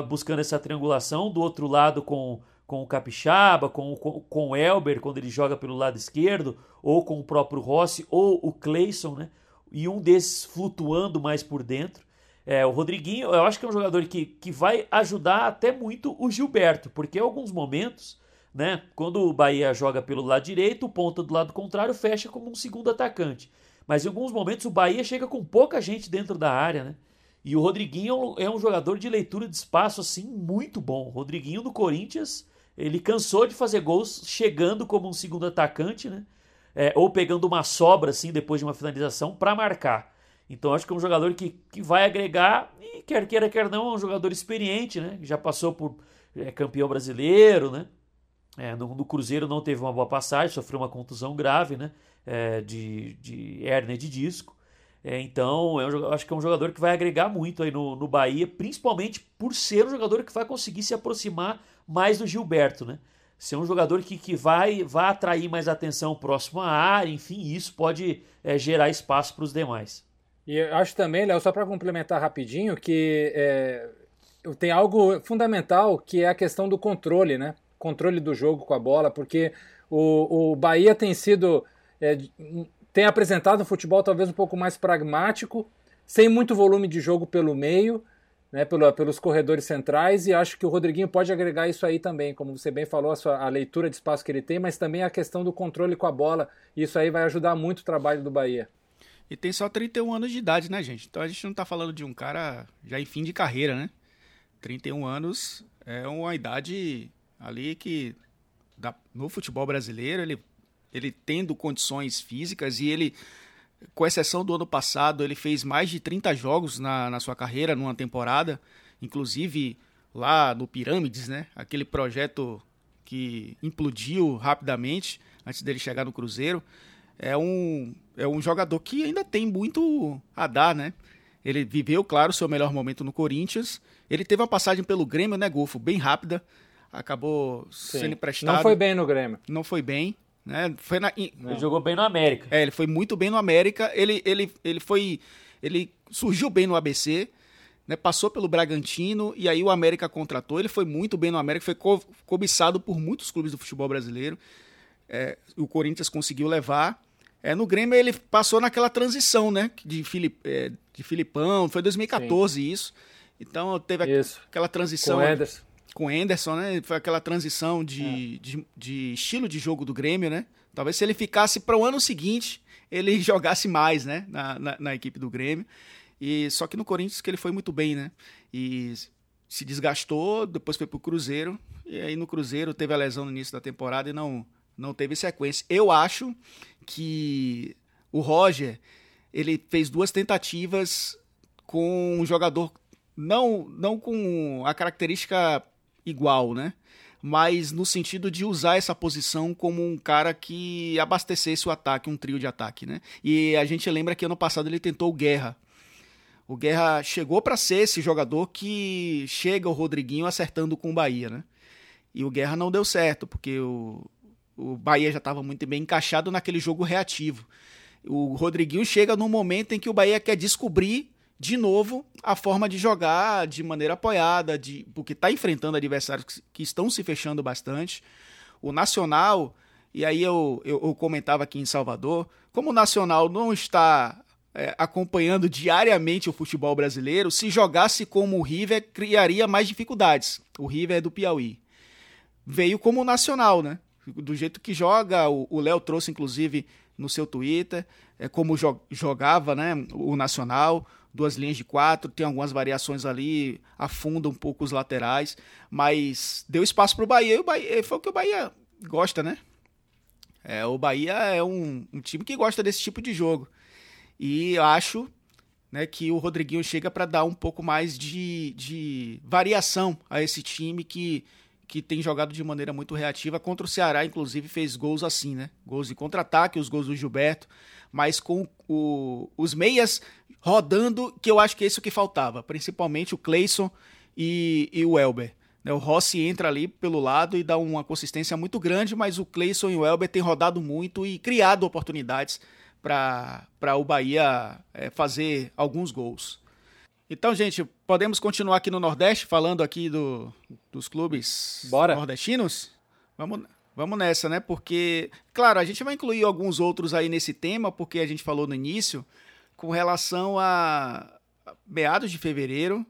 Buscando essa triangulação. Do outro lado com, com o Capixaba, com, com, com o Elber, quando ele joga pelo lado esquerdo, ou com o próprio Rossi, ou o Cleison, né? E um desses flutuando mais por dentro. É, o Rodriguinho, eu acho que é um jogador que, que vai ajudar até muito o Gilberto, porque em alguns momentos, né, quando o Bahia joga pelo lado direito, o ponta do lado contrário fecha como um segundo atacante. Mas em alguns momentos o Bahia chega com pouca gente dentro da área, né? E o Rodriguinho é um jogador de leitura de espaço assim muito bom. O Rodriguinho do Corinthians, ele cansou de fazer gols chegando como um segundo atacante, né? É, ou pegando uma sobra assim depois de uma finalização para marcar. Então acho que é um jogador que, que vai agregar e quer queira quer não é um jogador experiente, né? Já passou por é, campeão brasileiro, né? É, no, no, Cruzeiro não teve uma boa passagem, sofreu uma contusão grave, né? É, de, de hérnia de disco. É, então, é acho que é um jogador que vai agregar muito aí no, no Bahia, principalmente por ser um jogador que vai conseguir se aproximar mais do Gilberto, né? Ser um jogador que, que vai, vai atrair mais atenção próximo à área, enfim, isso pode é, gerar espaço para os demais. E eu acho também, Léo, só para complementar rapidinho, que é, tem algo fundamental que é a questão do controle, né? Controle do jogo com a bola, porque o, o Bahia tem sido. É, tem apresentado um futebol talvez um pouco mais pragmático, sem muito volume de jogo pelo meio, né, pelo, pelos corredores centrais e acho que o Rodriguinho pode agregar isso aí também, como você bem falou, a, sua, a leitura de espaço que ele tem, mas também a questão do controle com a bola. Isso aí vai ajudar muito o trabalho do Bahia. E tem só 31 anos de idade, né, gente? Então a gente não está falando de um cara já em fim de carreira, né? 31 anos é uma idade ali que no futebol brasileiro ele, ele tendo condições físicas e ele com exceção do ano passado, ele fez mais de 30 jogos na, na sua carreira, numa temporada, inclusive lá no Pirâmides, né? Aquele projeto que implodiu rapidamente antes dele chegar no Cruzeiro. É um, é um jogador que ainda tem muito a dar, né? Ele viveu, claro, seu melhor momento no Corinthians. Ele teve uma passagem pelo Grêmio, né, Golfo? Bem rápida. Acabou Sim. sendo emprestado. Não foi bem no Grêmio. Não foi bem. Né? Foi na, Ele jogou bem no América. É, ele foi muito bem no América. Ele, ele, ele foi. Ele surgiu bem no ABC, né? Passou pelo Bragantino e aí o América contratou. Ele foi muito bem no América, foi co cobiçado por muitos clubes do futebol brasileiro. É, o Corinthians conseguiu levar. É, no Grêmio ele passou naquela transição, né? De, Filip, é, de Filipão, foi 2014 Sim. isso. Então teve isso. aquela transição. Com Ederson com o Anderson, né? Foi aquela transição de, é. de, de, estilo de jogo do Grêmio, né? Talvez se ele ficasse para o ano seguinte, ele jogasse mais, né, na, na, na, equipe do Grêmio. E só que no Corinthians que ele foi muito bem, né? E se desgastou, depois foi pro Cruzeiro e aí no Cruzeiro teve a lesão no início da temporada e não não teve sequência. Eu acho que o Roger ele fez duas tentativas com um jogador não não com a característica igual, né? Mas no sentido de usar essa posição como um cara que abastecesse o ataque, um trio de ataque, né? E a gente lembra que ano passado ele tentou o Guerra. O Guerra chegou para ser esse jogador que chega o Rodriguinho acertando com o Bahia, né? E o Guerra não deu certo, porque o, o Bahia já estava muito bem encaixado naquele jogo reativo. O Rodriguinho chega num momento em que o Bahia quer descobrir de novo a forma de jogar de maneira apoiada, de, porque está enfrentando adversários que, que, estão se fechando bastante. O Nacional, e aí eu, eu, eu comentava aqui em Salvador, como o Nacional não está é, acompanhando diariamente o futebol brasileiro, se jogasse como o River, criaria mais dificuldades. O River é do Piauí. Veio como nacional, né? Do jeito que joga, o Léo trouxe inclusive no seu Twitter, é como jo jogava né, o Nacional, duas linhas de quatro, tem algumas variações ali, afunda um pouco os laterais, mas deu espaço para o Bahia, e o Bahia foi o que o Bahia gosta, né? É, o Bahia é um, um time que gosta desse tipo de jogo. E acho né, que o Rodriguinho chega para dar um pouco mais de, de variação a esse time que, que tem jogado de maneira muito reativa. Contra o Ceará, inclusive, fez gols assim, né? Gols de contra-ataque, os gols do Gilberto, mas com o, os meias rodando, que eu acho que é isso que faltava, principalmente o Cleison e, e o Elber. Né? O Rossi entra ali pelo lado e dá uma consistência muito grande, mas o Cleison e o Elber têm rodado muito e criado oportunidades para o Bahia é, fazer alguns gols. Então, gente, podemos continuar aqui no Nordeste, falando aqui do, dos clubes Bora. nordestinos? Vamos, vamos nessa, né? Porque, claro, a gente vai incluir alguns outros aí nesse tema, porque a gente falou no início, com relação a meados de fevereiro,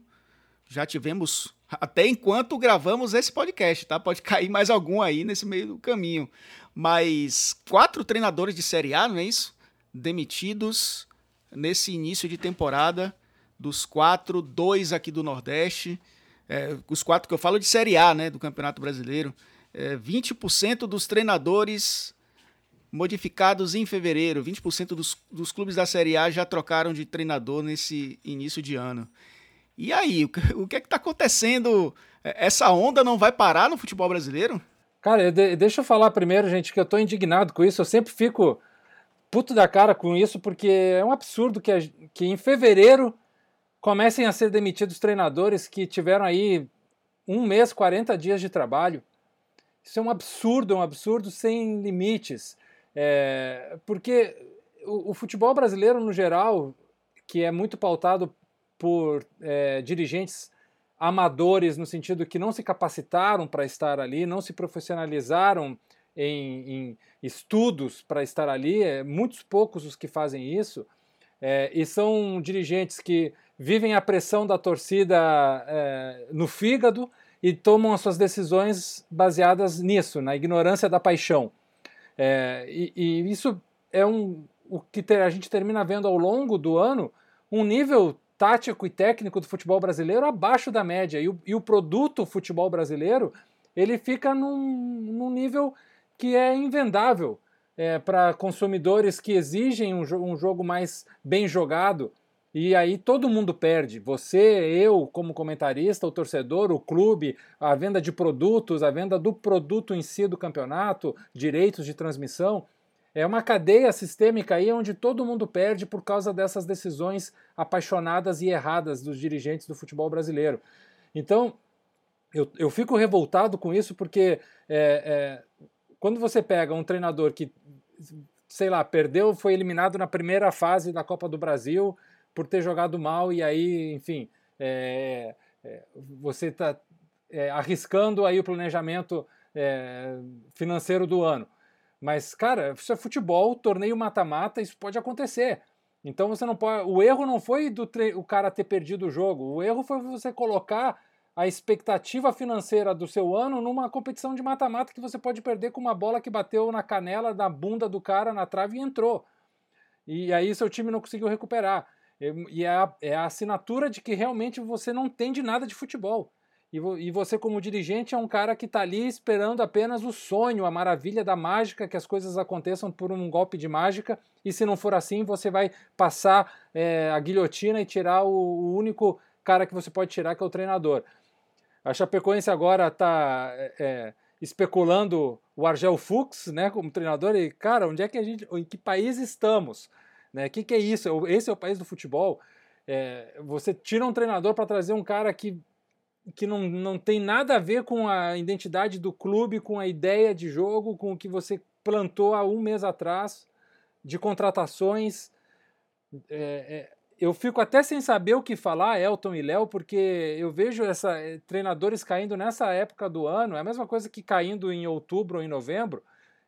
já tivemos, até enquanto gravamos esse podcast, tá? Pode cair mais algum aí nesse meio do caminho. Mas quatro treinadores de Série A, não é isso? demitidos nesse início de temporada. Dos quatro, dois aqui do Nordeste. É, os quatro que eu falo de Série A, né, do Campeonato Brasileiro. É, 20% dos treinadores modificados em fevereiro. 20% dos, dos clubes da Série A já trocaram de treinador nesse início de ano. E aí, o que é que está acontecendo? É, essa onda não vai parar no futebol brasileiro? Cara, deixa eu falar primeiro, gente, que eu estou indignado com isso. Eu sempre fico puto da cara com isso, porque é um absurdo que, a, que em fevereiro comecem a ser demitidos treinadores que tiveram aí um mês, 40 dias de trabalho. Isso é um absurdo, um absurdo sem limites. É, porque o, o, futebol brasileiro, no geral, que é muito pautado por é, dirigentes amadores, no sentido que não se capacitaram para estar ali, não se profissionalizaram em, em estudos para estar ali, é, muitos poucos os que fazem isso, é, e são dirigentes que vivem a pressão da torcida é, no fígado e tomam as suas decisões baseadas nisso, na ignorância da paixão. É, e, e, isso é um, o que a gente termina vendo ao longo do ano, um nível tático e técnico do futebol brasileiro abaixo da média. E o, e o produto futebol brasileiro ele fica num, num nível que é invendável é, para consumidores que exigem um, um jogo mais bem jogado. E aí todo mundo perde. Você, eu, como comentarista, o torcedor, o clube, a venda de produtos, a venda do produto em si do campeonato, direitos de transmissão. É uma cadeia sistêmica aí onde todo mundo perde por causa dessas decisões apaixonadas e erradas dos dirigentes do futebol brasileiro. Então, eu, eu fico revoltado com isso porque é, é, quando você pega um treinador que, sei lá, perdeu, foi eliminado na primeira fase da Copa do Brasil por ter jogado mal e aí, enfim, é, é, você está é, arriscando aí o planejamento é, financeiro do ano. Mas, cara, isso é futebol, torneio mata-mata, isso pode acontecer. Então você não pode. O erro não foi do o cara ter perdido o jogo. O erro foi você colocar a expectativa financeira do seu ano numa competição de mata-mata que você pode perder com uma bola que bateu na canela, na bunda do cara, na trave e entrou. e aí seu time não conseguiu recuperar. E é a, é a assinatura de que realmente você não entende nada de futebol. E, e você, como dirigente, é um cara que está ali esperando apenas o sonho, a maravilha da mágica, que as coisas aconteçam por um golpe de mágica. E se não for assim, você vai passar é, a guilhotina e tirar o, o, único cara que você pode tirar, que é o treinador. A Chapecoense agora está é, é, especulando o Argel Fuchs né, como treinador. E, cara, onde é que a gente. Em que país estamos? Né? que, que é isso? Esse é o país do futebol. É, você tira um treinador para trazer um cara que que não, não tem nada a ver com a identidade do clube, com a ideia de jogo, com o que você plantou há um mês atrás, de contratações. É, é, eu fico até sem saber o que falar, Elton e Léo, porque eu vejo essa, eh, treinadores caindo nessa época do ano, é a mesma coisa que caindo em outubro ou em novembro,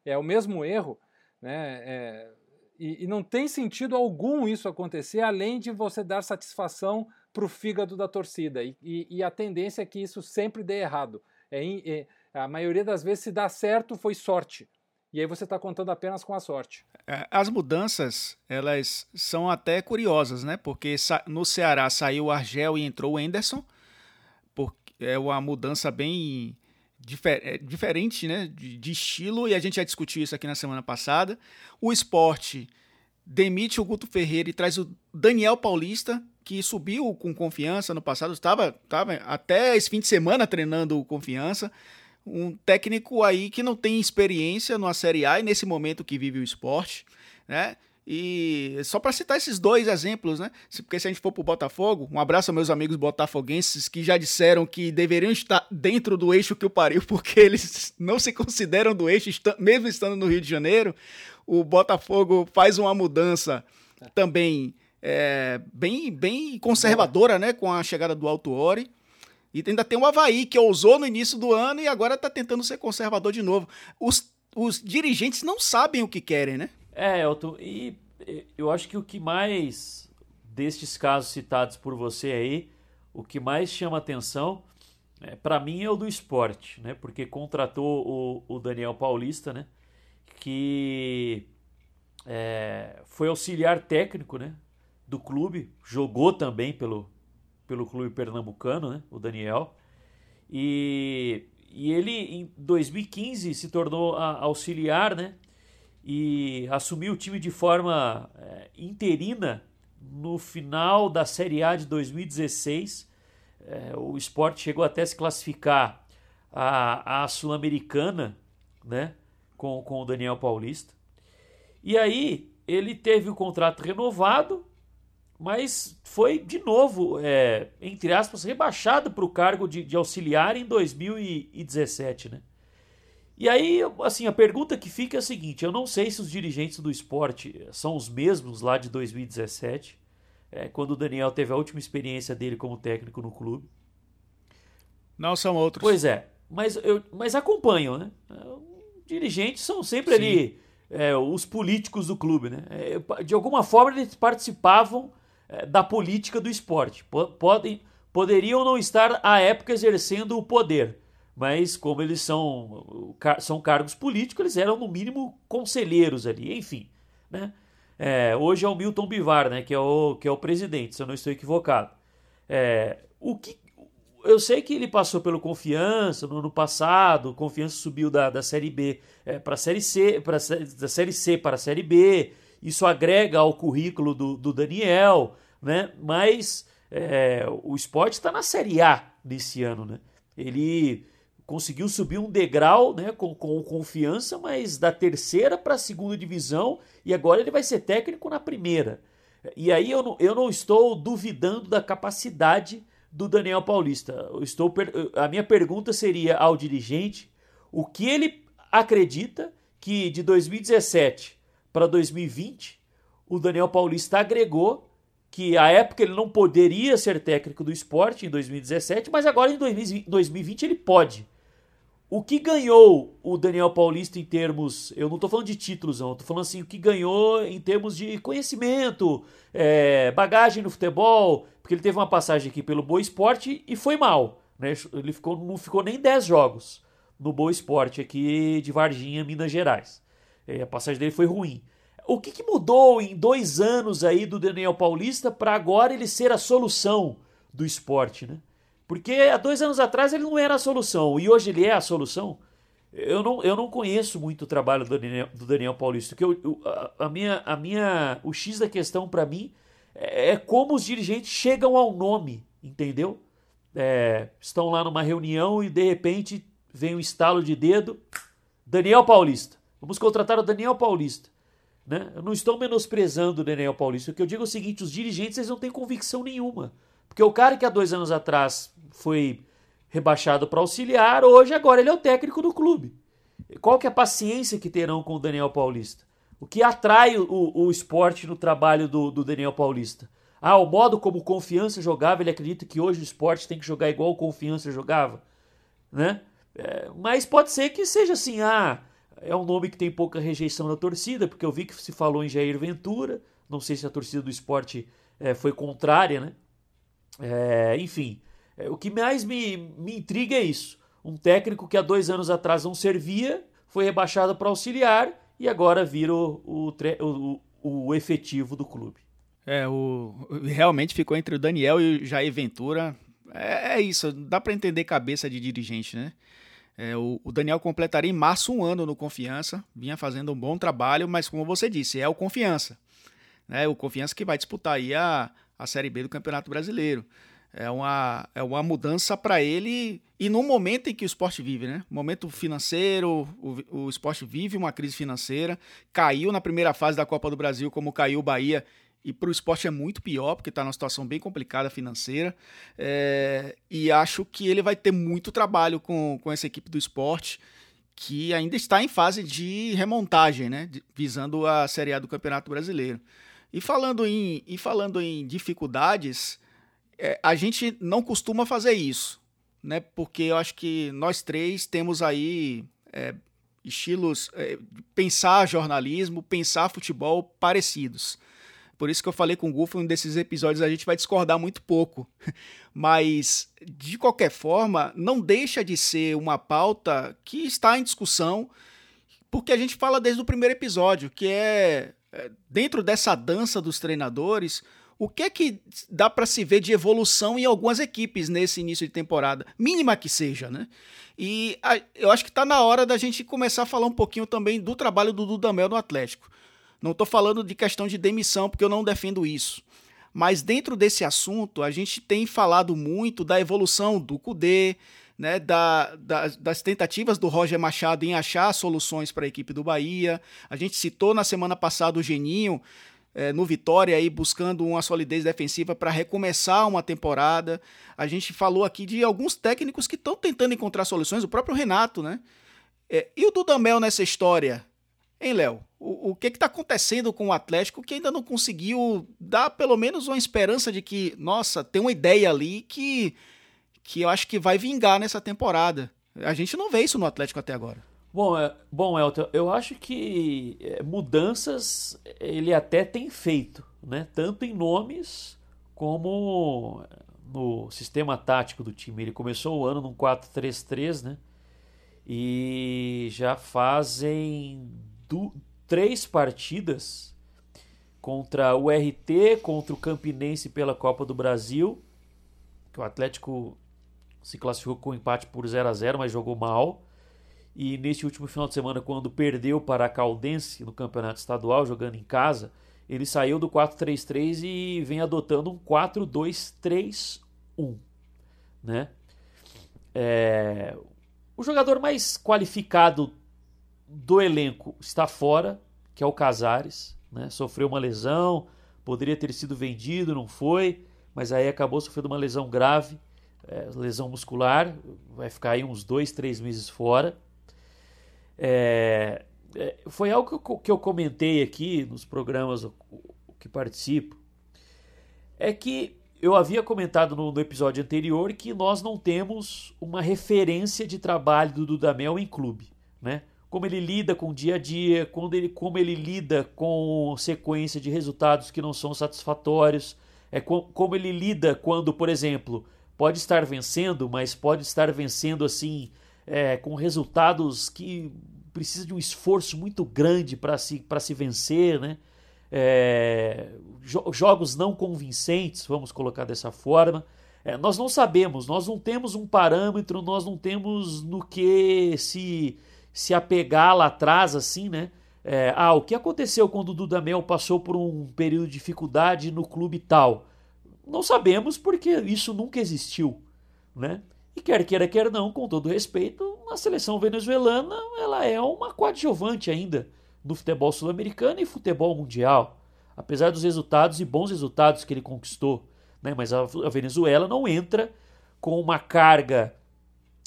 é o mesmo erro. Né? É, e, e não tem sentido algum isso acontecer, além de você dar satisfação para o fígado da torcida. E, e, e, a tendência é que isso sempre dê errado. É, é, a maioria das vezes, se dá certo, foi sorte. E aí você está contando apenas com a sorte. É, as mudanças, elas são até curiosas, né? Porque no Ceará saiu o Argel e entrou o Enderson. Porque é uma mudança bem difer é, diferente, né? De, de, estilo, e a gente já discutiu isso aqui na semana passada. O esporte demite o Guto Ferreira e traz o Daniel Paulista, que subiu com confiança no passado, estava, estava até esse fim de semana treinando confiança. Um técnico aí que não tem experiência numa Série A e nesse momento que vive o esporte, né? E só para citar esses dois exemplos, né? Porque se a gente for para o Botafogo, um abraço aos meus amigos botafoguenses que já disseram que deveriam estar dentro do eixo que o pariu, porque eles não se consideram do eixo, mesmo estando no Rio de Janeiro. O Botafogo faz uma mudança também é, bem, bem conservadora, né? Com a chegada do Alto Ori. E ainda tem o Havaí, que ousou no início do ano e agora está tentando ser conservador de novo. Os, os dirigentes não sabem o que querem, né? É, Elton, e eu acho que o que mais destes casos citados por você aí, o que mais chama atenção, é, para mim é o do esporte, né? Porque contratou o, o Daniel Paulista, né? Que é, foi auxiliar técnico, né? Do clube, jogou também pelo, pelo clube pernambucano, né? O Daniel. E, e ele em 2015 se tornou auxiliar, né? E assumiu o time de forma é, interina no final da Série A de 2016. É, o esporte chegou até se classificar a, a Sul-Americana né, com, com o Daniel Paulista. E aí ele teve o contrato renovado, mas foi de novo, é, entre aspas, rebaixado para o cargo de, de auxiliar em 2017. Né? E aí, assim, a pergunta que fica é a seguinte: eu não sei se os dirigentes do esporte são os mesmos lá de 2017, é, quando o Daniel teve a última experiência dele como técnico no clube. Não são outros. Pois é, mas, eu, mas acompanham, né? Dirigentes são sempre Sim. ali é, os políticos do clube, né? É, de alguma forma eles participavam da política do esporte. Podem, poderiam não estar à época exercendo o poder mas como eles são, são cargos políticos, eles eram no mínimo conselheiros ali, enfim. Né? É, hoje é o Milton Bivar, né, que, é o, que é o presidente, se eu não estou equivocado. É, o que, eu sei que ele passou pelo Confiança no ano passado, Confiança subiu da, da Série B é, para a Série C, pra, da Série C para a Série B, isso agrega ao currículo do, do Daniel, né? mas é, o esporte está na Série A desse ano. Né? Ele conseguiu subir um degrau né, com, com confiança, mas da terceira para a segunda divisão e agora ele vai ser técnico na primeira. E aí eu não, eu não estou duvidando da capacidade do Daniel Paulista. Eu estou, a minha pergunta seria ao dirigente o que ele acredita que de 2017 para 2020 o Daniel Paulista agregou que a época ele não poderia ser técnico do esporte em 2017, mas agora em 2020 ele pode. O que ganhou o Daniel Paulista em termos. Eu não estou falando de títulos, não. Estou falando assim, o que ganhou em termos de conhecimento, é, bagagem no futebol. Porque ele teve uma passagem aqui pelo Boa Esporte e foi mal. Né? Ele ficou, não ficou nem 10 jogos no Boa Esporte aqui de Varginha, Minas Gerais. É, a passagem dele foi ruim. o que, que mudou em dois anos aí do Daniel Paulista para agora ele ser a solução do esporte, né? Porque há dois anos atrás ele não era a solução e hoje ele é a solução. Eu não, eu não conheço muito o trabalho do Daniel, do Daniel Paulista. Que eu, a, a, minha, a minha, o X da questão para mim é, é, como os dirigentes chegam ao nome, entendeu? É, estão lá numa reunião e de repente vem um estalo de dedo. Daniel Paulista. Vamos contratar o Daniel Paulista. Né? Eu não estou menosprezando o Daniel Paulista. O que eu digo é o seguinte: os dirigentes eles não têm convicção nenhuma. Porque o cara que há dois anos atrás foi rebaixado para auxiliar, hoje agora ele é o técnico do clube. Qual que é a paciência que terão com o Daniel Paulista? O que atrai o, o esporte no trabalho do, do Daniel Paulista? Ah, o modo como Confiança jogava, ele acredita que hoje o esporte tem que jogar igual o Confiança jogava, né? É, mas pode ser que seja assim, ah, é um nome que tem pouca rejeição da torcida, porque eu vi que se falou em Jair Ventura, não sei se a torcida do esporte é, foi contrária, né? É, enfim, é, o que mais me, me intriga é isso. Um técnico que há dois anos atrás não servia, foi rebaixado para auxiliar e agora vira o, o, o, o efetivo do clube. É, o, realmente ficou entre o Daniel e o Jair Ventura. É, é isso, dá para entender cabeça de dirigente, né? É, o, o, Daniel completaria em março um ano no Confiança, vinha fazendo um bom trabalho, mas como você disse, é o Confiança. Né? O Confiança que vai disputar aí a, a Série B do Campeonato Brasileiro. É uma, é uma mudança para ele e no momento em que o esporte vive, né? Momento financeiro, o, o esporte vive uma crise financeira, caiu na primeira fase da Copa do Brasil, como caiu o Bahia, e para o esporte é muito pior, porque está numa situação bem complicada financeira. É, e acho que ele vai ter muito trabalho com, com essa equipe do esporte, que ainda está em fase de remontagem, né? visando a Série A do Campeonato Brasileiro. E falando em, e falando em dificuldades, é, a gente não costuma fazer isso, né? Porque eu acho que nós três temos aí é, estilos, é, pensar jornalismo, pensar futebol parecidos. Por isso que eu falei com o Gufo, um desses episódios a gente vai discordar muito pouco. Mas, de qualquer forma, não deixa de ser uma pauta que está em discussão, porque a gente fala desde o primeiro episódio, que é, é dentro dessa dança dos treinadores, o que é que dá para se ver de evolução em algumas equipes nesse início de temporada, mínima que seja, né? E a, eu acho que está na hora da gente começar a falar um pouquinho também do trabalho do Dudamel no Atlético. Não estou falando de questão de demissão, porque eu não defendo isso. Mas dentro desse assunto, a gente tem falado muito da evolução do CUDE, né, da, da, das tentativas do Roger Machado em achar soluções para a equipe do Bahia. A gente citou na semana passada o Geninho, é, no Vitória aí buscando uma solidez defensiva para recomeçar uma temporada. A gente falou aqui de alguns técnicos que estão tentando encontrar soluções, o próprio Renato, né? É, e o Dudamel nessa história? Hein, Léo? O, o que está acontecendo com o Atlético que ainda não conseguiu dar pelo menos uma esperança de que, nossa, tem uma ideia ali que, que eu acho que vai vingar nessa temporada. A gente não vê isso no Atlético até agora. Bom, é, bom, Elton, eu acho que é, mudanças ele até tem feito, né? Tanto em nomes como no sistema tático do time. Ele começou o ano num 4-3-3, né? E já fazem do, três partidas contra o RT, contra o Campinense pela Copa do Brasil, que o Atlético se classificou com empate por 0 a 0 mas jogou mal. E neste último final de semana, quando perdeu para a Caldense no campeonato estadual, jogando em casa, ele saiu do 4-3-3 e vem adotando um 4-2-3-1. Né? É... O jogador mais qualificado do elenco está fora, que é o Casares. Né? Sofreu uma lesão, poderia ter sido vendido, não foi, mas aí acabou sofrendo uma lesão grave, é, lesão muscular, vai ficar aí uns dois, três meses fora. É, é, foi algo que eu, que eu, comentei aqui nos programas que participo. É que eu havia comentado no, no, episódio anterior que nós não temos uma referência de trabalho do Dudamel em clube, né? Como ele lida com o dia a dia, quando ele, como ele lida com sequência de resultados que não são satisfatórios, é com, como ele lida quando, por exemplo, pode estar vencendo, mas pode estar vencendo assim é, com resultados que precisa de um esforço muito grande para se, se vencer, né? É, jo jogos não convincentes, vamos colocar dessa forma. É, nós não sabemos, nós não temos um parâmetro, nós não temos no que se, se apegar lá atrás, assim, né? É, ah, o que aconteceu quando o Dudamel passou por um período de dificuldade no clube tal? Não sabemos porque isso nunca existiu, né? E quer queira, quer não, com todo respeito, a seleção venezuelana ela é uma coadjuvante ainda no futebol sul-americano e futebol mundial. Apesar dos resultados e bons resultados que ele conquistou né? mas a, a Venezuela não entra com uma carga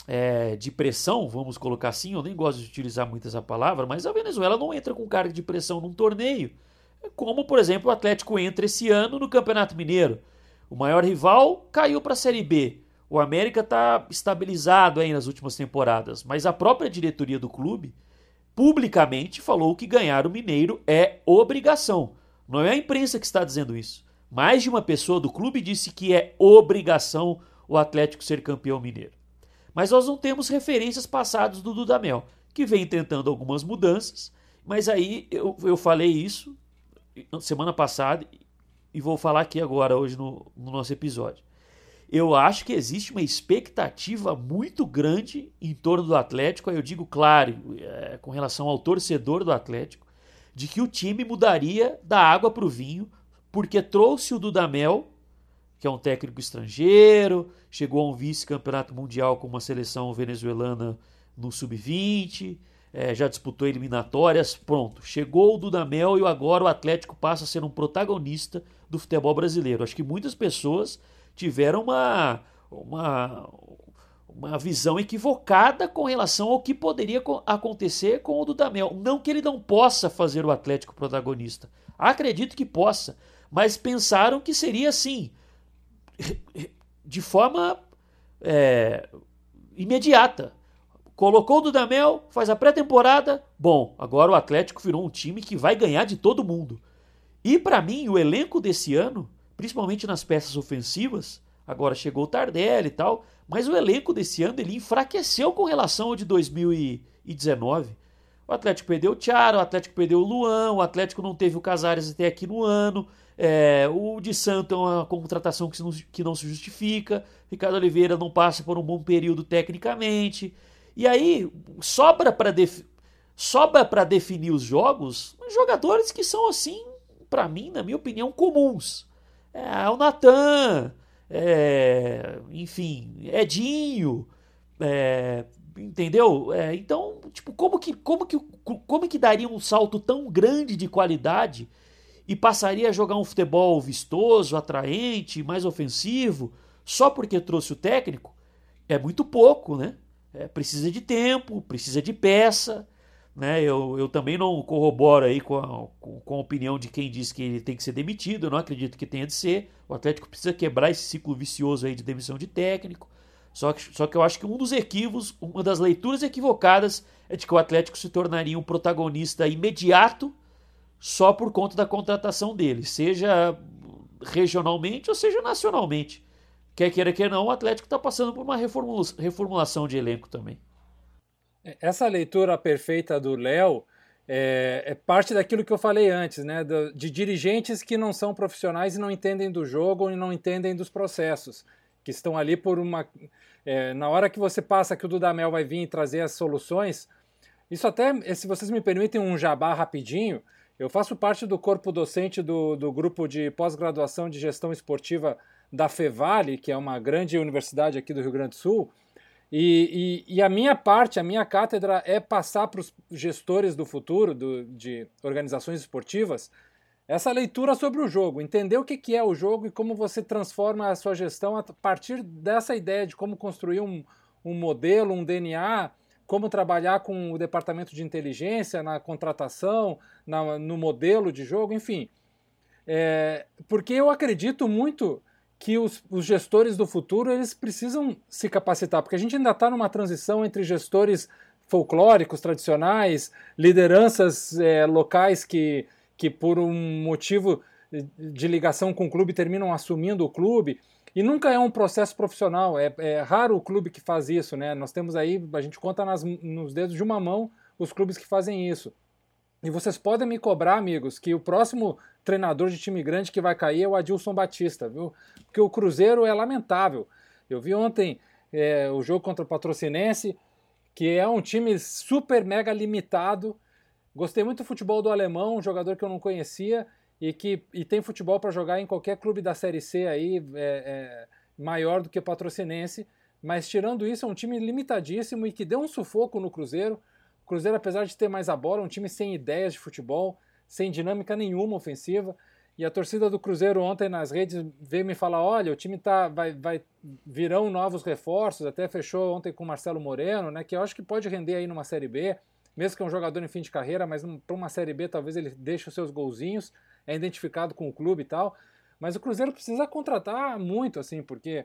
é, de pressão, vamos colocar assim, eu nem gosto de utilizar muito essa palavra, mas a Venezuela não entra com carga de pressão num torneio, como por exemplo o Atlético entra esse ano no Campeonato Mineiro. O maior rival caiu para a Série B. O América está estabilizado aí nas últimas temporadas, mas a própria diretoria do clube publicamente falou que ganhar o Mineiro é obrigação. Não é a imprensa que está dizendo isso. Mais de uma pessoa do clube disse que é obrigação o Atlético ser campeão mineiro. Mas nós não temos referências passadas do Dudamel, que vem tentando algumas mudanças, mas aí eu, eu falei isso semana passada e vou falar aqui agora, hoje no, no nosso episódio. Eu acho que existe uma expectativa muito grande em torno do Atlético, aí eu digo claro, é, com relação ao torcedor do Atlético, de que o time mudaria da água para o vinho porque trouxe o Dudamel, que é um técnico estrangeiro, chegou a um vice-campeonato mundial com uma seleção venezuelana no sub-20, é, já disputou eliminatórias, pronto. Chegou o Dudamel e agora o Atlético passa a ser um protagonista do futebol brasileiro. Acho que muitas pessoas tiveram uma, uma, uma visão equivocada com relação ao que poderia acontecer com o Dudamel. Não que ele não possa fazer o Atlético protagonista. Acredito que possa mas pensaram que seria assim, de forma é, imediata. Colocou o Dudamel, faz a pré-temporada, bom, agora o Atlético virou um time que vai ganhar de todo mundo. E para mim, o elenco desse ano, principalmente nas peças ofensivas, agora chegou o Tardelli e tal, mas o elenco desse ano ele enfraqueceu com relação ao de 2019. O Atlético perdeu o Thiago, o Atlético perdeu o Luan, o Atlético não teve o Casares até aqui no ano. É, o de Santo é uma contratação que não, que não se justifica. Ricardo Oliveira não passa por um bom período tecnicamente. E aí sobra para sobra para definir os jogos jogadores que são assim, para mim, na minha opinião, comuns. É, o Natan, é, enfim, Edinho, é, entendeu? É, então, tipo, como que, como que, como que daria um salto tão grande de qualidade? e passaria a jogar um futebol vistoso, atraente, mais ofensivo, só porque trouxe o técnico, é muito pouco, né? É, precisa de tempo, precisa de peça. Né? Eu, eu também não corroboro aí com a, com, a opinião de quem diz que ele tem que ser demitido, eu não acredito que tenha de ser. O Atlético precisa quebrar esse ciclo vicioso aí de demissão de técnico. Só que, só que eu acho que um dos equívocos, uma das leituras equivocadas é de que o Atlético se tornaria um protagonista imediato só por conta da contratação dele, seja regionalmente ou seja nacionalmente. Quer queira, quer não, o Atlético está passando por uma reformulação de elenco também. É, essa leitura perfeita do Léo é, é, parte daquilo que eu falei antes, né? De, de, dirigentes que não são profissionais e não entendem do jogo e não entendem dos processos, que estão ali por uma. É, na hora que você passa que o Dudamel vai vir e trazer as soluções, isso até, se vocês me permitem um jabá rapidinho, eu faço parte do corpo docente do, do grupo de pós-graduação de gestão esportiva da Fevale, que é uma grande universidade aqui do Rio Grande do Sul. E, e, e a minha parte, a minha cátedra é passar para os gestores do futuro, do, de organizações esportivas, essa leitura sobre o jogo, entender o que, que é o jogo e como você transforma a sua gestão a partir dessa ideia de como construir um, um modelo, um DNA como trabalhar com o departamento de inteligência na contratação, na, no modelo de jogo, enfim. É, porque eu acredito muito que os, os, gestores do futuro eles precisam se capacitar, porque a gente ainda está numa transição entre gestores folclóricos, tradicionais, lideranças é, locais que, que por um motivo de ligação com o clube terminam assumindo o clube. E nunca é um processo profissional, é, é, raro o clube que faz isso, né? Nós temos aí, a gente conta nas, nos dedos de uma mão os clubes que fazem isso. E vocês podem me cobrar, amigos, que o próximo treinador de time grande que vai cair é o Adilson Batista, viu? Porque o Cruzeiro é lamentável. Eu vi ontem é, o jogo contra o Patrocinense, que é um time super mega limitado. Gostei muito do futebol do alemão, um jogador que eu não conhecia e que e tem futebol para jogar em qualquer clube da Série C aí, é, é, maior do que o Patrocinense. Mas tirando isso, é um time limitadíssimo e que deu um sufoco no Cruzeiro. Cruzeiro, apesar de ter mais a bola, é um time sem ideias de futebol, sem dinâmica nenhuma ofensiva. E a torcida do Cruzeiro ontem nas redes veio me falar: olha, o time tá, vai, vai virão novos reforços, até fechou ontem com o Marcelo Moreno, né? Que eu acho que pode render aí numa Série B, mesmo que é um jogador em fim de carreira, mas para uma Série B talvez ele deixe os seus golzinhos, é identificado com o clube e tal. Mas o Cruzeiro precisa contratar muito, assim, porque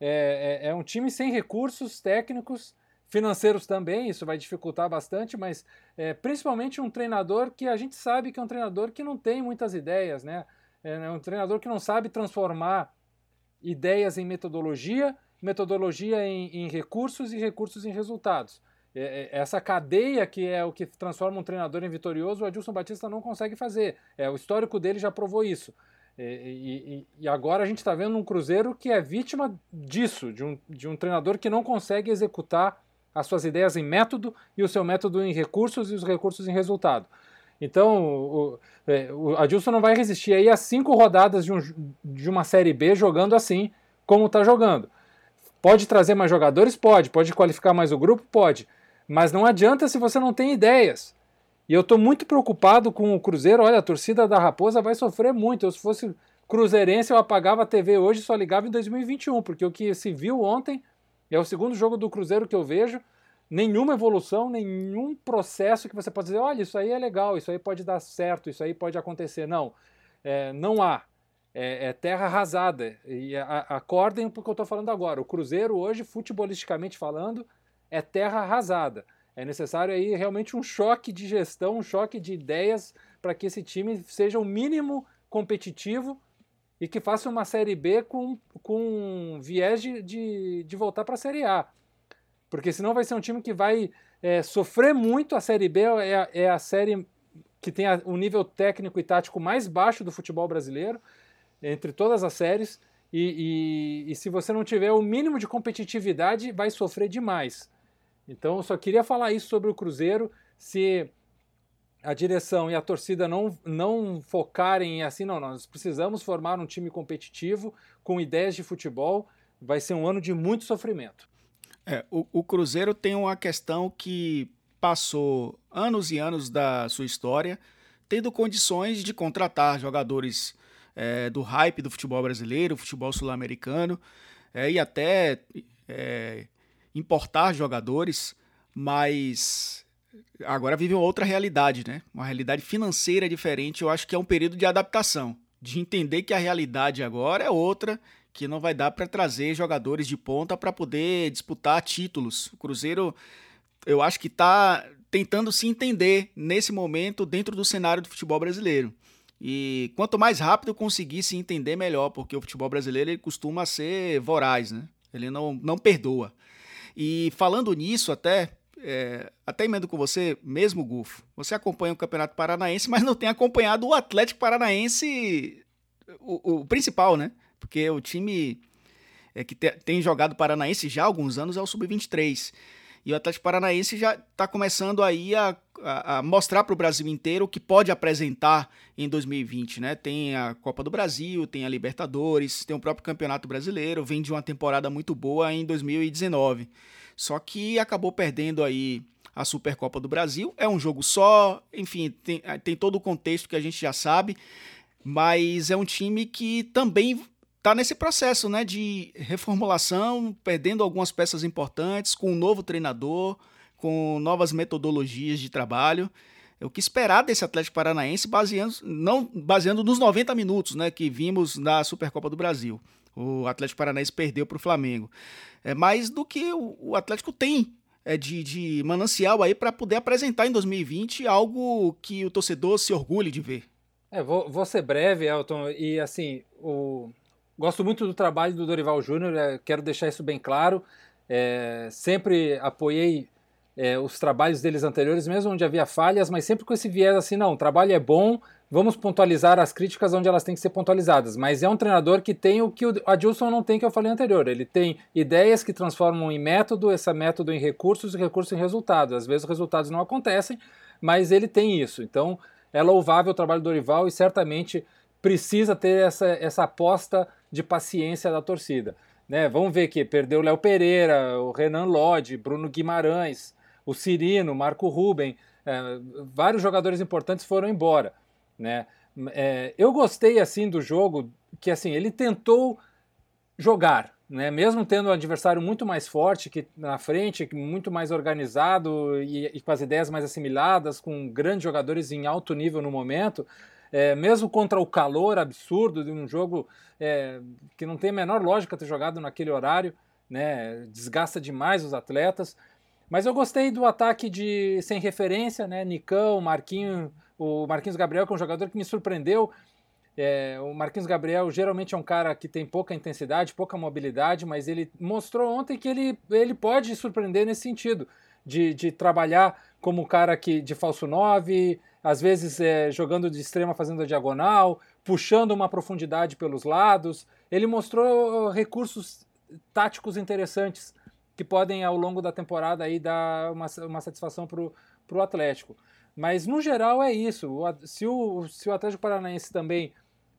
é, é, é um time sem recursos técnicos financeiros também, isso vai dificultar bastante, mas é, principalmente um treinador que a gente sabe que é um treinador que não tem muitas ideias, né? É, é um treinador que não sabe transformar ideias em metodologia, metodologia em, em recursos e recursos em resultados. É, é, essa cadeia que é o que transforma um treinador em vitorioso, o Adilson Batista não consegue fazer. É, o histórico dele já provou isso. E, e, e, agora a gente está vendo um Cruzeiro que é vítima disso, de um, de um treinador que não consegue executar as suas ideias em método e o seu método em recursos e os recursos em resultado. Então, o, é, o Adilson não vai resistir aí a cinco rodadas de, um, de uma Série B jogando assim, como está jogando. Pode trazer mais jogadores? Pode. Pode qualificar mais o grupo? Pode. Mas não adianta se você não tem ideias. E eu estou muito preocupado com o Cruzeiro. Olha, a torcida da Raposa vai sofrer muito. Eu, se fosse cruzeirense, eu apagava a TV hoje e só ligava em 2021, porque o que se viu ontem é o segundo jogo do Cruzeiro que eu vejo. Nenhuma evolução, nenhum processo que você pode dizer, olha, isso aí é legal, isso aí pode dar certo, isso aí pode acontecer. Não, é, não há. É, é, terra arrasada. E a, acordem porque eu estou falando agora. O Cruzeiro hoje, futebolisticamente falando, é terra arrasada. É necessário aí realmente um choque de gestão, um choque de ideias para que esse time seja o mínimo competitivo e que faça uma Série B com, com viés de, de, de voltar para a Série A. Porque senão vai ser um time que vai é, sofrer muito. A Série B é, é a série que tem o nível técnico e tático mais baixo do futebol brasileiro, entre todas as séries. E, e, e, se você não tiver o mínimo de competitividade, vai sofrer demais. Então, eu só queria falar isso sobre o Cruzeiro. Se a direção e a torcida não, não focarem assim, não, nós precisamos formar um time competitivo com ideias de futebol, vai ser um ano de muito sofrimento. É, o, o Cruzeiro tem uma questão que passou anos e anos da sua história tendo condições de contratar jogadores é, do hype do futebol brasileiro, futebol sul-americano, é, e até é, importar jogadores, mas agora vive uma outra realidade, né? Uma realidade financeira diferente. Eu acho que é um período de adaptação, de entender que a realidade agora é outra, que não vai dar para trazer jogadores de ponta para poder disputar títulos. O Cruzeiro, eu acho que está tentando se entender nesse momento dentro do cenário do futebol brasileiro. E quanto mais rápido conseguir se entender, melhor, porque o futebol brasileiro ele costuma ser voraz, né? Ele não, não perdoa. E falando nisso, até é, até emendo com você mesmo, Gufo. Você acompanha o Campeonato Paranaense, mas não tem acompanhado o Atlético Paranaense, o, o principal, né? Porque o time é, que te, tem jogado Paranaense já há alguns anos é o Sub-23. E o Atlético Paranaense já está começando aí a, a, a mostrar para o Brasil inteiro o que pode apresentar em 2020, né? Tem a Copa do Brasil, tem a Libertadores, tem o próprio Campeonato Brasileiro, vem de uma temporada muito boa em 2019. Só que acabou perdendo aí a Supercopa do Brasil. É um jogo só, enfim, tem, tem todo o contexto que a gente já sabe, mas é um time que também está nesse processo né, de reformulação, perdendo algumas peças importantes, com um novo treinador, com novas metodologias de trabalho. É o que esperar desse Atlético Paranaense baseando, não, baseando nos 90 minutos né, que vimos na Supercopa do Brasil. O Atlético Paranaense perdeu para o Flamengo. É mais do que o, o Atlético tem é, de, de manancial aí para poder apresentar em 2020 algo que o torcedor se orgulhe de ver. É, vou, vou ser breve, Elton, e assim, o... gosto muito do trabalho do Dorival Júnior, é, quero deixar isso bem claro. É, sempre apoiei é, os trabalhos deles anteriores, mesmo onde havia falhas, mas sempre com esse viés assim, não, o trabalho é bom, vamos pontualizar as críticas onde elas têm que ser pontualizadas. Mas é um treinador que tem o que o Adilson não tem, que eu falei anterior. Ele tem ideias que transformam em método, esse método em recursos e recursos em resultados. Às vezes os resultados não acontecem, mas ele tem isso. Então é louvável o trabalho do Dorival e certamente precisa ter essa, essa aposta de paciência da torcida. Né? Vamos ver que perdeu o Léo Pereira, o Renan Lodge, Bruno Guimarães, o Cirino, Marco Ruben, é, vários jogadores importantes foram embora. Né? É, eu gostei assim do jogo, que assim ele tentou jogar, né? mesmo tendo um adversário muito mais forte que na frente, muito mais organizado e, e com as ideias mais assimiladas, com grandes jogadores em alto nível no momento, é, mesmo contra o calor absurdo de um jogo é, que não tem a menor lógica ter jogado naquele horário, né? desgasta demais os atletas. Mas eu gostei do ataque de sem referência, né? Nicão, Marquinhos, o Marquinhos Gabriel, que é um jogador que me surpreendeu. É, o Marquinhos Gabriel geralmente é um cara que tem pouca intensidade, pouca mobilidade, mas ele mostrou ontem que ele, ele pode surpreender nesse sentido, de, de trabalhar como um cara que, de falso 9, às vezes é, jogando de extrema fazendo a diagonal, puxando uma profundidade pelos lados. Ele mostrou recursos táticos interessantes que podem, ao longo da temporada, aí, dar uma, uma satisfação para o Atlético. Mas, no geral, é isso. Se o, se o Atlético Paranaense também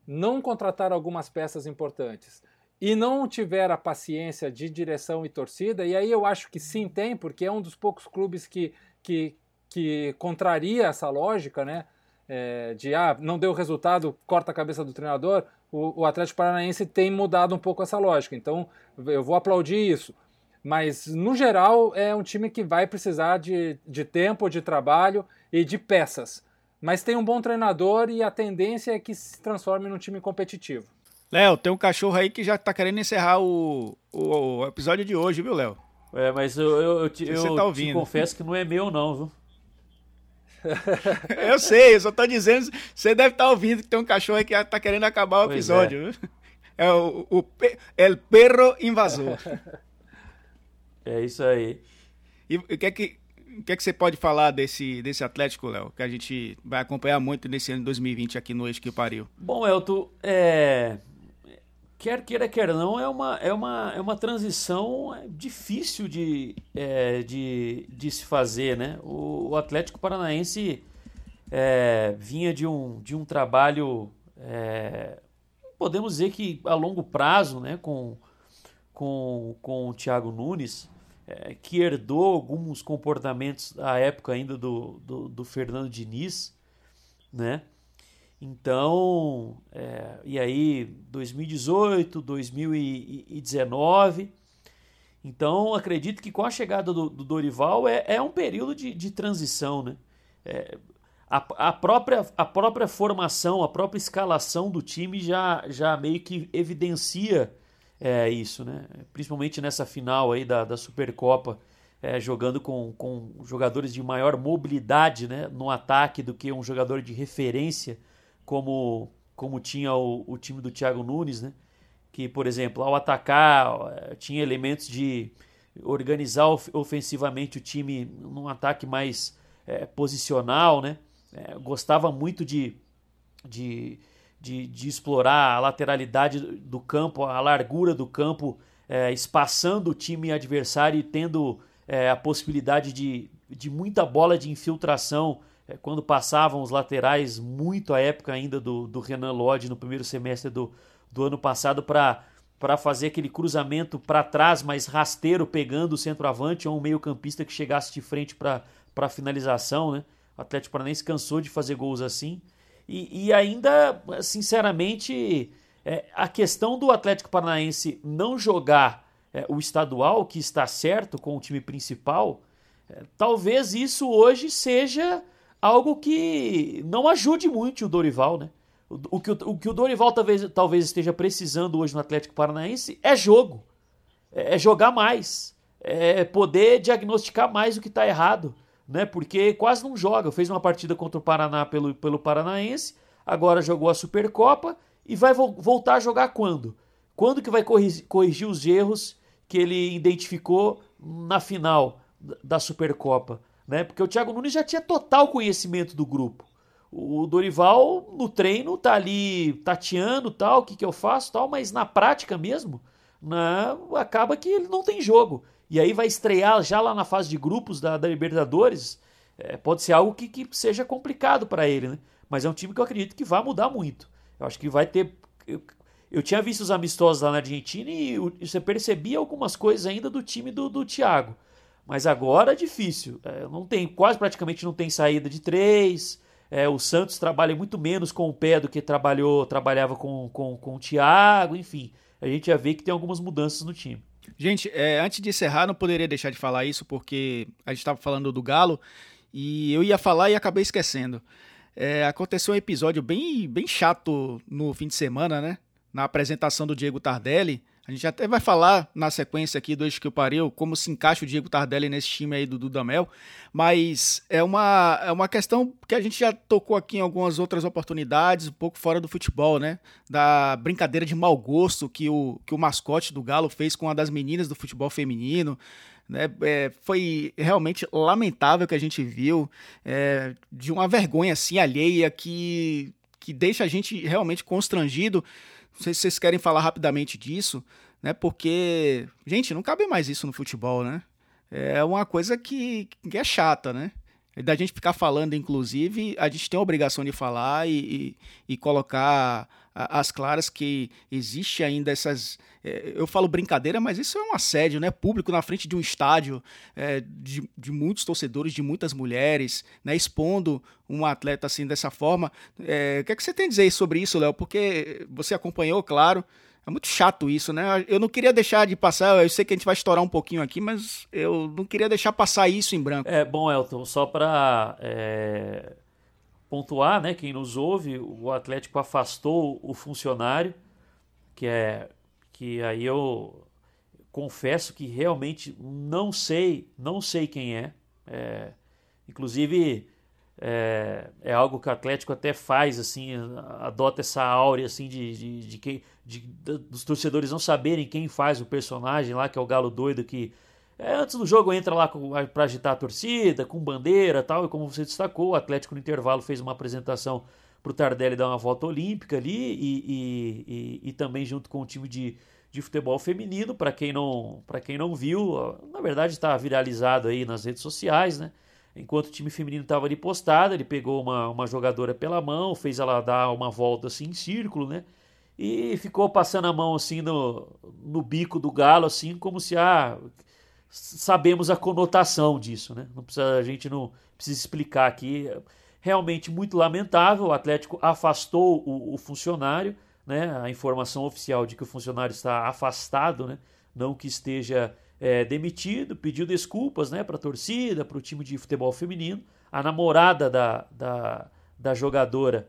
não contratar algumas peças importantes e não tiver a paciência de direção e torcida, e aí eu acho que sim tem, porque é um dos poucos clubes que, que, que contraria essa lógica, né? É, de ah, não deu resultado, corta a cabeça do treinador. O, o Atlético Paranaense tem mudado um pouco essa lógica. Então eu vou aplaudir isso. Mas, no geral, é um time que vai precisar de, de tempo, de trabalho e de peças. Mas tem um bom treinador e a tendência é que se transforme num time competitivo. Léo, tem um cachorro aí que já tá querendo encerrar o, o, o episódio de hoje, viu, Léo? É, mas eu, eu, eu, te, eu tá te confesso que não é meu, não, viu? eu sei, eu só tô dizendo, você deve estar tá ouvindo que tem um cachorro aí que já tá querendo acabar o pois episódio. É, é o, o, o El Perro Invasor. É isso aí. E o que é que, o que, é que você pode falar desse, desse Atlético, Léo? Que a gente vai acompanhar muito nesse ano de 2020 aqui no Eixo que Pariu. Bom, Elton, é... quer queira, quer não, é uma, é uma, é uma transição difícil de, é, de, de se fazer, né? O, o Atlético Paranaense é, vinha de um, de um trabalho, é, podemos dizer que a longo prazo, né? Com com, com o Thiago Nunes, é, que herdou alguns comportamentos à época ainda do, do, do Fernando Diniz, né? Então, é, e aí 2018, 2019. Então, acredito que com a chegada do, do Dorival é, é um período de, de transição, né? É, a, a, própria, a própria formação, a própria escalação do time já, já meio que evidencia é, isso, né? Principalmente nessa final aí da, da Supercopa, é, jogando com, com jogadores de maior mobilidade né, no ataque do que um jogador de referência, como, como tinha o, o time do Thiago Nunes, né? Que, por exemplo, ao atacar, é, tinha elementos de organizar ofensivamente o time num ataque mais é, posicional, né? É, gostava muito de, de de, de explorar a lateralidade do campo, a largura do campo, é, espaçando o time adversário e tendo é, a possibilidade de, de muita bola de infiltração é, quando passavam os laterais, muito à época ainda do, do Renan Lodge no primeiro semestre do, do ano passado, para para fazer aquele cruzamento para trás, mais rasteiro, pegando o centroavante ou um meio-campista que chegasse de frente para a finalização. Né? O Atlético Paranaense cansou de fazer gols assim. E, e ainda, sinceramente, é, a questão do Atlético Paranaense não jogar é, o estadual, que está certo com o time principal, é, talvez isso hoje seja algo que não ajude muito o Dorival, né? O, que, o, o que o Dorival talvez, talvez esteja precisando hoje no Atlético Paranaense é jogo, é, é jogar mais, é poder diagnosticar mais o que está errado né? Porque quase não joga. Fez uma partida contra o Paraná pelo, pelo Paranaense, agora jogou a Supercopa e vai vo voltar a jogar quando? Quando que vai corrigir, os erros que ele identificou na final da Supercopa, né? Porque o Thiago Nunes já tinha total conhecimento do grupo. O Dorival no treino tá ali tateando tal, o que, que eu faço tal, mas na prática mesmo, na, acaba que ele não tem jogo. E aí vai estrear já lá na fase de grupos da, da Libertadores. É, pode ser algo que, que seja complicado para ele, né? Mas é um time que eu acredito que vai mudar muito. Eu acho que vai ter. Eu, eu tinha visto os amistosos lá na Argentina e, você percebia algumas coisas ainda do time do, do Thiago. Mas agora é difícil. É, não tem, quase praticamente não tem saída de três. É, o Santos trabalha muito menos com o pé do que trabalhou, trabalhava com, com, com o Thiago, enfim. A gente já vê que tem algumas mudanças no time. Gente, é, antes de encerrar, não poderia deixar de falar isso, porque a gente estava falando do Galo e eu ia falar e acabei esquecendo. É, aconteceu um episódio bem, bem chato no fim de semana, né? Na apresentação do Diego Tardelli. A gente até vai falar na sequência aqui do Eixo que eu pariu como se encaixa o Diego Tardelli nesse time aí do Dudamel, mas é uma, é uma questão que a gente já tocou aqui em algumas outras oportunidades, um pouco fora do futebol, né? Da brincadeira de mau gosto que o, que o mascote do Galo fez com uma das meninas do futebol feminino. Né, é, foi realmente lamentável que a gente viu, é, de uma vergonha assim alheia que, que deixa a gente realmente constrangido. Não sei se vocês querem falar rapidamente disso, né? Porque, gente, não cabe mais isso no futebol, né? É uma coisa que, que é chata, né? Da gente ficar falando, inclusive, a gente tem a obrigação de falar e, e, e colocar as claras que existe ainda essas. É, eu falo brincadeira, mas isso é um assédio, né? Público na frente de um estádio, é, de, de muitos torcedores, de muitas mulheres, né? Expondo um atleta assim dessa forma. É, o que, é que você tem a dizer sobre isso, Léo? Porque você acompanhou, claro. É muito chato isso, né? Eu não queria deixar de passar, eu sei que a gente vai estourar um pouquinho aqui, mas eu não queria deixar passar isso em branco. É, bom, Elton, só para é, pontuar, né, quem nos ouve, o Atlético afastou o funcionário, que é que aí eu confesso que realmente não sei, não sei quem é. é inclusive é, é, algo que o Atlético até faz, assim, adota essa áurea assim de, de, de, que, de, dos torcedores não saberem quem faz o personagem lá, que é o Galo doido que é, antes do jogo entra lá para agitar a torcida, com bandeira tal, e como você destacou, o Atlético no intervalo fez uma apresentação para o Tardelli dar uma volta olímpica ali e, e, e, e também junto com o time de, de futebol feminino, para quem não quem não viu, na verdade está viralizado aí nas redes sociais, né? Enquanto o time feminino estava ali postado, ele pegou uma, uma jogadora pela mão, fez ela dar uma volta assim em círculo, né? E ficou passando a mão assim no, no bico do galo, assim, como se ah, sabemos a conotação disso, né? Não precisa, a gente não precisa explicar aqui. Realmente muito lamentável. O Atlético afastou o, o funcionário, né? A informação oficial de que o funcionário está afastado, né? Não que esteja é, demitido, pediu desculpas né, para a torcida, para o time de futebol feminino. A namorada da, da, da jogadora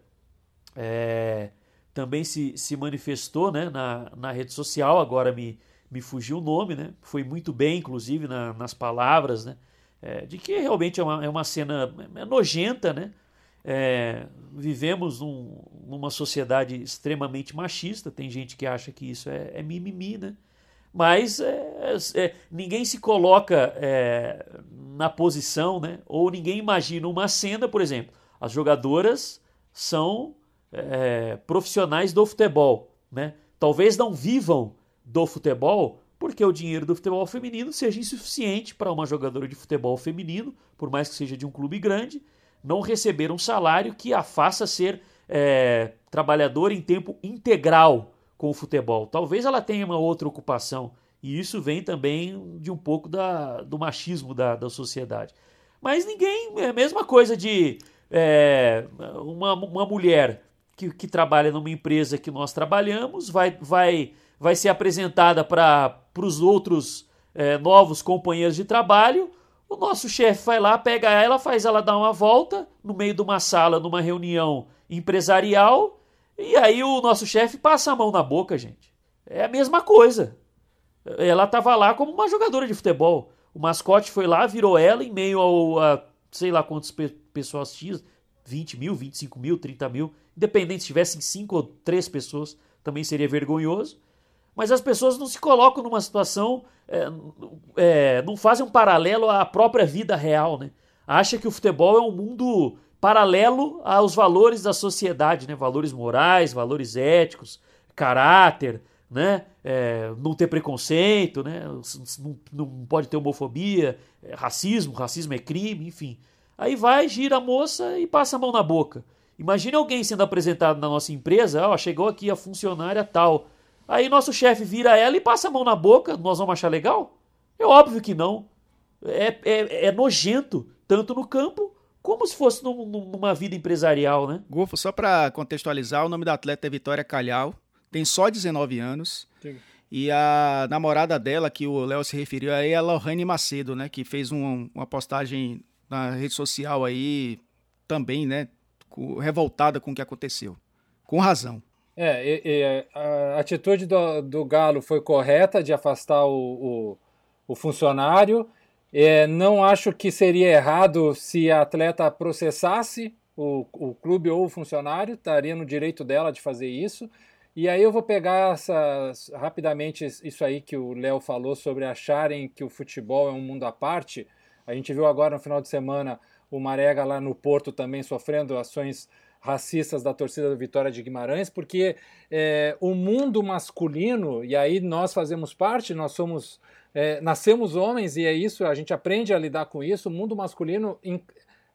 é, também se, se manifestou né, na, na rede social, agora me, me fugiu o nome, né? foi muito bem, inclusive, na, nas palavras, né? É, de que realmente é uma, é uma cena é nojenta, né? É, vivemos num, numa sociedade extremamente machista, tem gente que acha que isso é, é mimimi, né? Mas é, é, ninguém se coloca é, na posição, né? ou ninguém imagina uma cena, por exemplo, as jogadoras são é, profissionais do futebol, né? talvez não vivam do futebol, porque o dinheiro do futebol feminino seja insuficiente para uma jogadora de futebol feminino, por mais que seja de um clube grande, não receber um salário que a faça ser é, trabalhador em tempo integral com o futebol. Talvez ela tenha uma outra ocupação. E isso vem também de um pouco da, do machismo da, da sociedade. Mas ninguém. É a mesma coisa de é, uma, uma mulher que, que trabalha numa empresa que nós trabalhamos, vai, vai, vai ser apresentada para os outros é, novos companheiros de trabalho. O nosso chefe vai lá, pega ela, faz ela dar uma volta no meio de uma sala, numa reunião empresarial e aí o nosso chefe passa a mão na boca, gente. É a mesma coisa. Ela estava lá como uma jogadora de futebol. O mascote foi lá, virou ela em meio ao, a sei lá quantas pe pessoas tinha, 20 mil, 25 mil, 30 mil. Independente se tivessem 5 ou 3 pessoas, também seria vergonhoso. Mas as pessoas não se colocam numa situação, é, é, não fazem um paralelo à própria vida real, né? Acha que o futebol é um mundo paralelo aos valores da sociedade, né? Valores morais, valores éticos, caráter, né? É, não ter preconceito, né? Não, não pode ter homofobia, é, racismo, racismo é crime, enfim. Aí vai, gira a moça e passa a mão na boca. Imagine alguém sendo apresentado na nossa empresa, ó, chegou aqui a funcionária tal. Aí nosso chefe vira ela e passa a mão na boca, nós vamos achar legal? É óbvio que não. É, é, é nojento, tanto no campo como se fosse num, numa vida empresarial, né? Gufo, só para contextualizar, o nome da atleta é Vitória Calhau, tem só 19 anos. Sim. E a namorada dela, que o Léo se referiu aí, é a Lohane Macedo, né? Que fez um, uma postagem na rede social aí também, né? Revoltada com o que aconteceu. Com razão. É, e, e a atitude do, do, Galo foi correta de afastar o, o, o funcionário. É, não acho que seria errado se a atleta processasse o, o clube ou o funcionário, estaria no direito dela de fazer isso. E aí eu vou pegar rapidamente isso aí que o Léo falou sobre acharem que o futebol é um mundo à parte. A gente viu agora no final de semana o Marega lá no Porto também sofrendo ações racistas da torcida do Vitória de Guimarães, porque é, o mundo masculino, e aí nós fazemos parte, nós somos, é, nascemos homens e é isso, a gente aprende a lidar com isso, o mundo masculino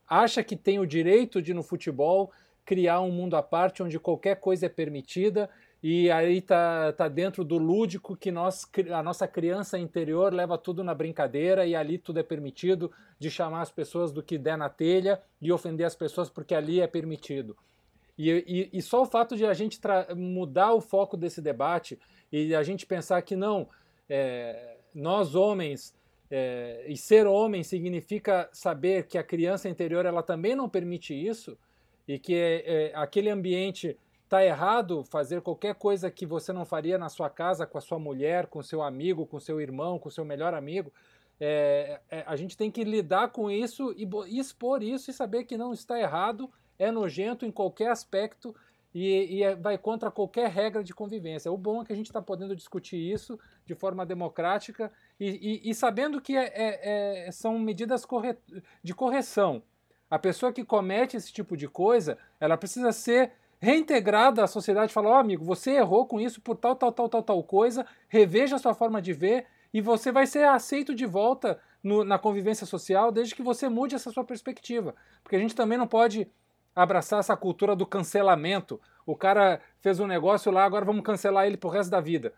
acha que tem o direito de no futebol criar um mundo à parte onde qualquer coisa é permitida e aí tá, tá dentro do lúdico que nós, a nossa criança interior leva tudo na brincadeira e ali tudo é permitido de chamar as pessoas do que der na telha e ofender as pessoas porque ali é permitido. E, e, e só o fato de a gente mudar o foco desse debate e a gente pensar que não, é, nós homens, é, e ser homem significa saber que a criança interior ela também não permite isso e que é, é aquele ambiente Tá errado fazer qualquer coisa que você não faria na sua casa com a sua mulher, com seu amigo, com seu irmão, com seu melhor amigo. É, é, a gente tem que lidar com isso e, expor isso e saber que não está errado, é nojento em qualquer aspecto e, e é, vai contra qualquer regra de convivência. O bom é que a gente está podendo discutir isso de forma democrática e, e sabendo que é, é, é, são medidas corre de correção. A pessoa que comete esse tipo de coisa, ela precisa ser reintegrada à sociedade, falar, ó oh, amigo, você errou com isso por tal, tal, tal, tal, tal coisa, reveja a sua forma de ver e você vai ser aceito de volta no, na convivência social desde que você mude essa sua perspectiva. Porque a gente também não pode abraçar essa cultura do cancelamento. O cara fez um negócio lá, agora vamos cancelar ele pro resto da vida.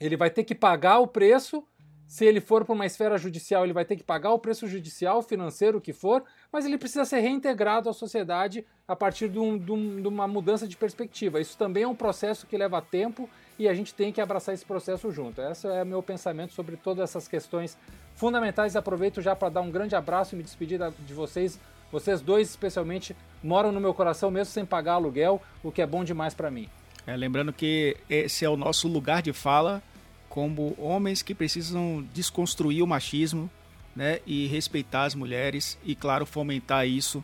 Ele vai ter que pagar o preço se ele for para uma esfera judicial, ele vai ter que pagar o preço judicial, financeiro, o que for, mas ele precisa ser reintegrado à sociedade a partir de, um, de, um, de, uma mudança de perspectiva. Isso também é um processo que leva tempo e a gente tem que abraçar esse processo junto. Esse é o meu pensamento sobre todas essas questões fundamentais. Aproveito já para dar um grande abraço e me despedir de vocês. Vocês dois, especialmente, moram no meu coração mesmo sem pagar aluguel, o que é bom demais para mim. É, lembrando que esse é o nosso lugar de fala como homens que precisam desconstruir o machismo né, e respeitar as mulheres e, claro, fomentar isso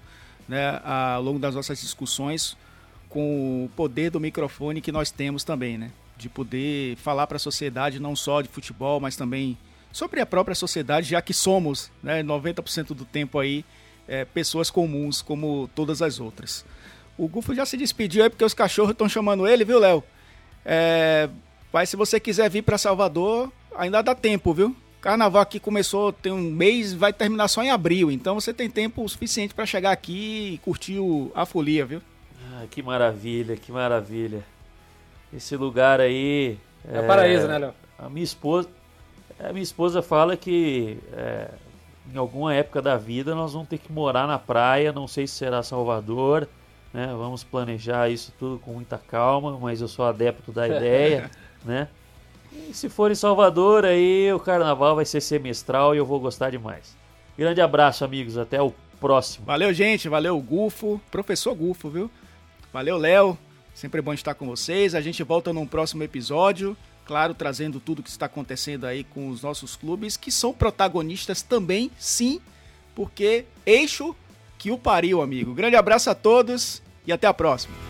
né, ao longo das nossas discussões com o poder do microfone que nós temos também, né? De poder falar para a sociedade não só de futebol, mas também sobre a própria sociedade, já que somos, né, 90% do tempo aí, é, pessoas comuns como todas as outras. O Gufo já se despediu aí porque os cachorros estão chamando ele, viu, Léo? É, mas se você quiser vir para Salvador, ainda dá tempo, viu? Carnaval aqui começou tem um mês, vai terminar só em abril, então você tem tempo suficiente para chegar aqui e curtir o, a folia, viu? Ah, que maravilha, que maravilha. Esse lugar aí. É, é paraíso, né, Léo? A minha esposa, a minha esposa fala que é, em alguma época da vida nós vamos ter que morar na praia, não sei se será Salvador, né? Vamos planejar isso tudo com muita calma, mas eu sou adepto da ideia. né? E se for em Salvador, aí o carnaval vai ser semestral e eu vou gostar demais. Grande abraço, amigos. Até o próximo. Valeu, gente. Valeu, Gufo. Professor Gufo, viu? Valeu, Léo. Sempre bom estar com vocês. A gente volta num próximo episódio. Claro, trazendo tudo que está acontecendo aí com os nossos clubes, que são protagonistas também, sim, porque eixo que o pariu, amigo. Grande abraço a todos e até a próxima.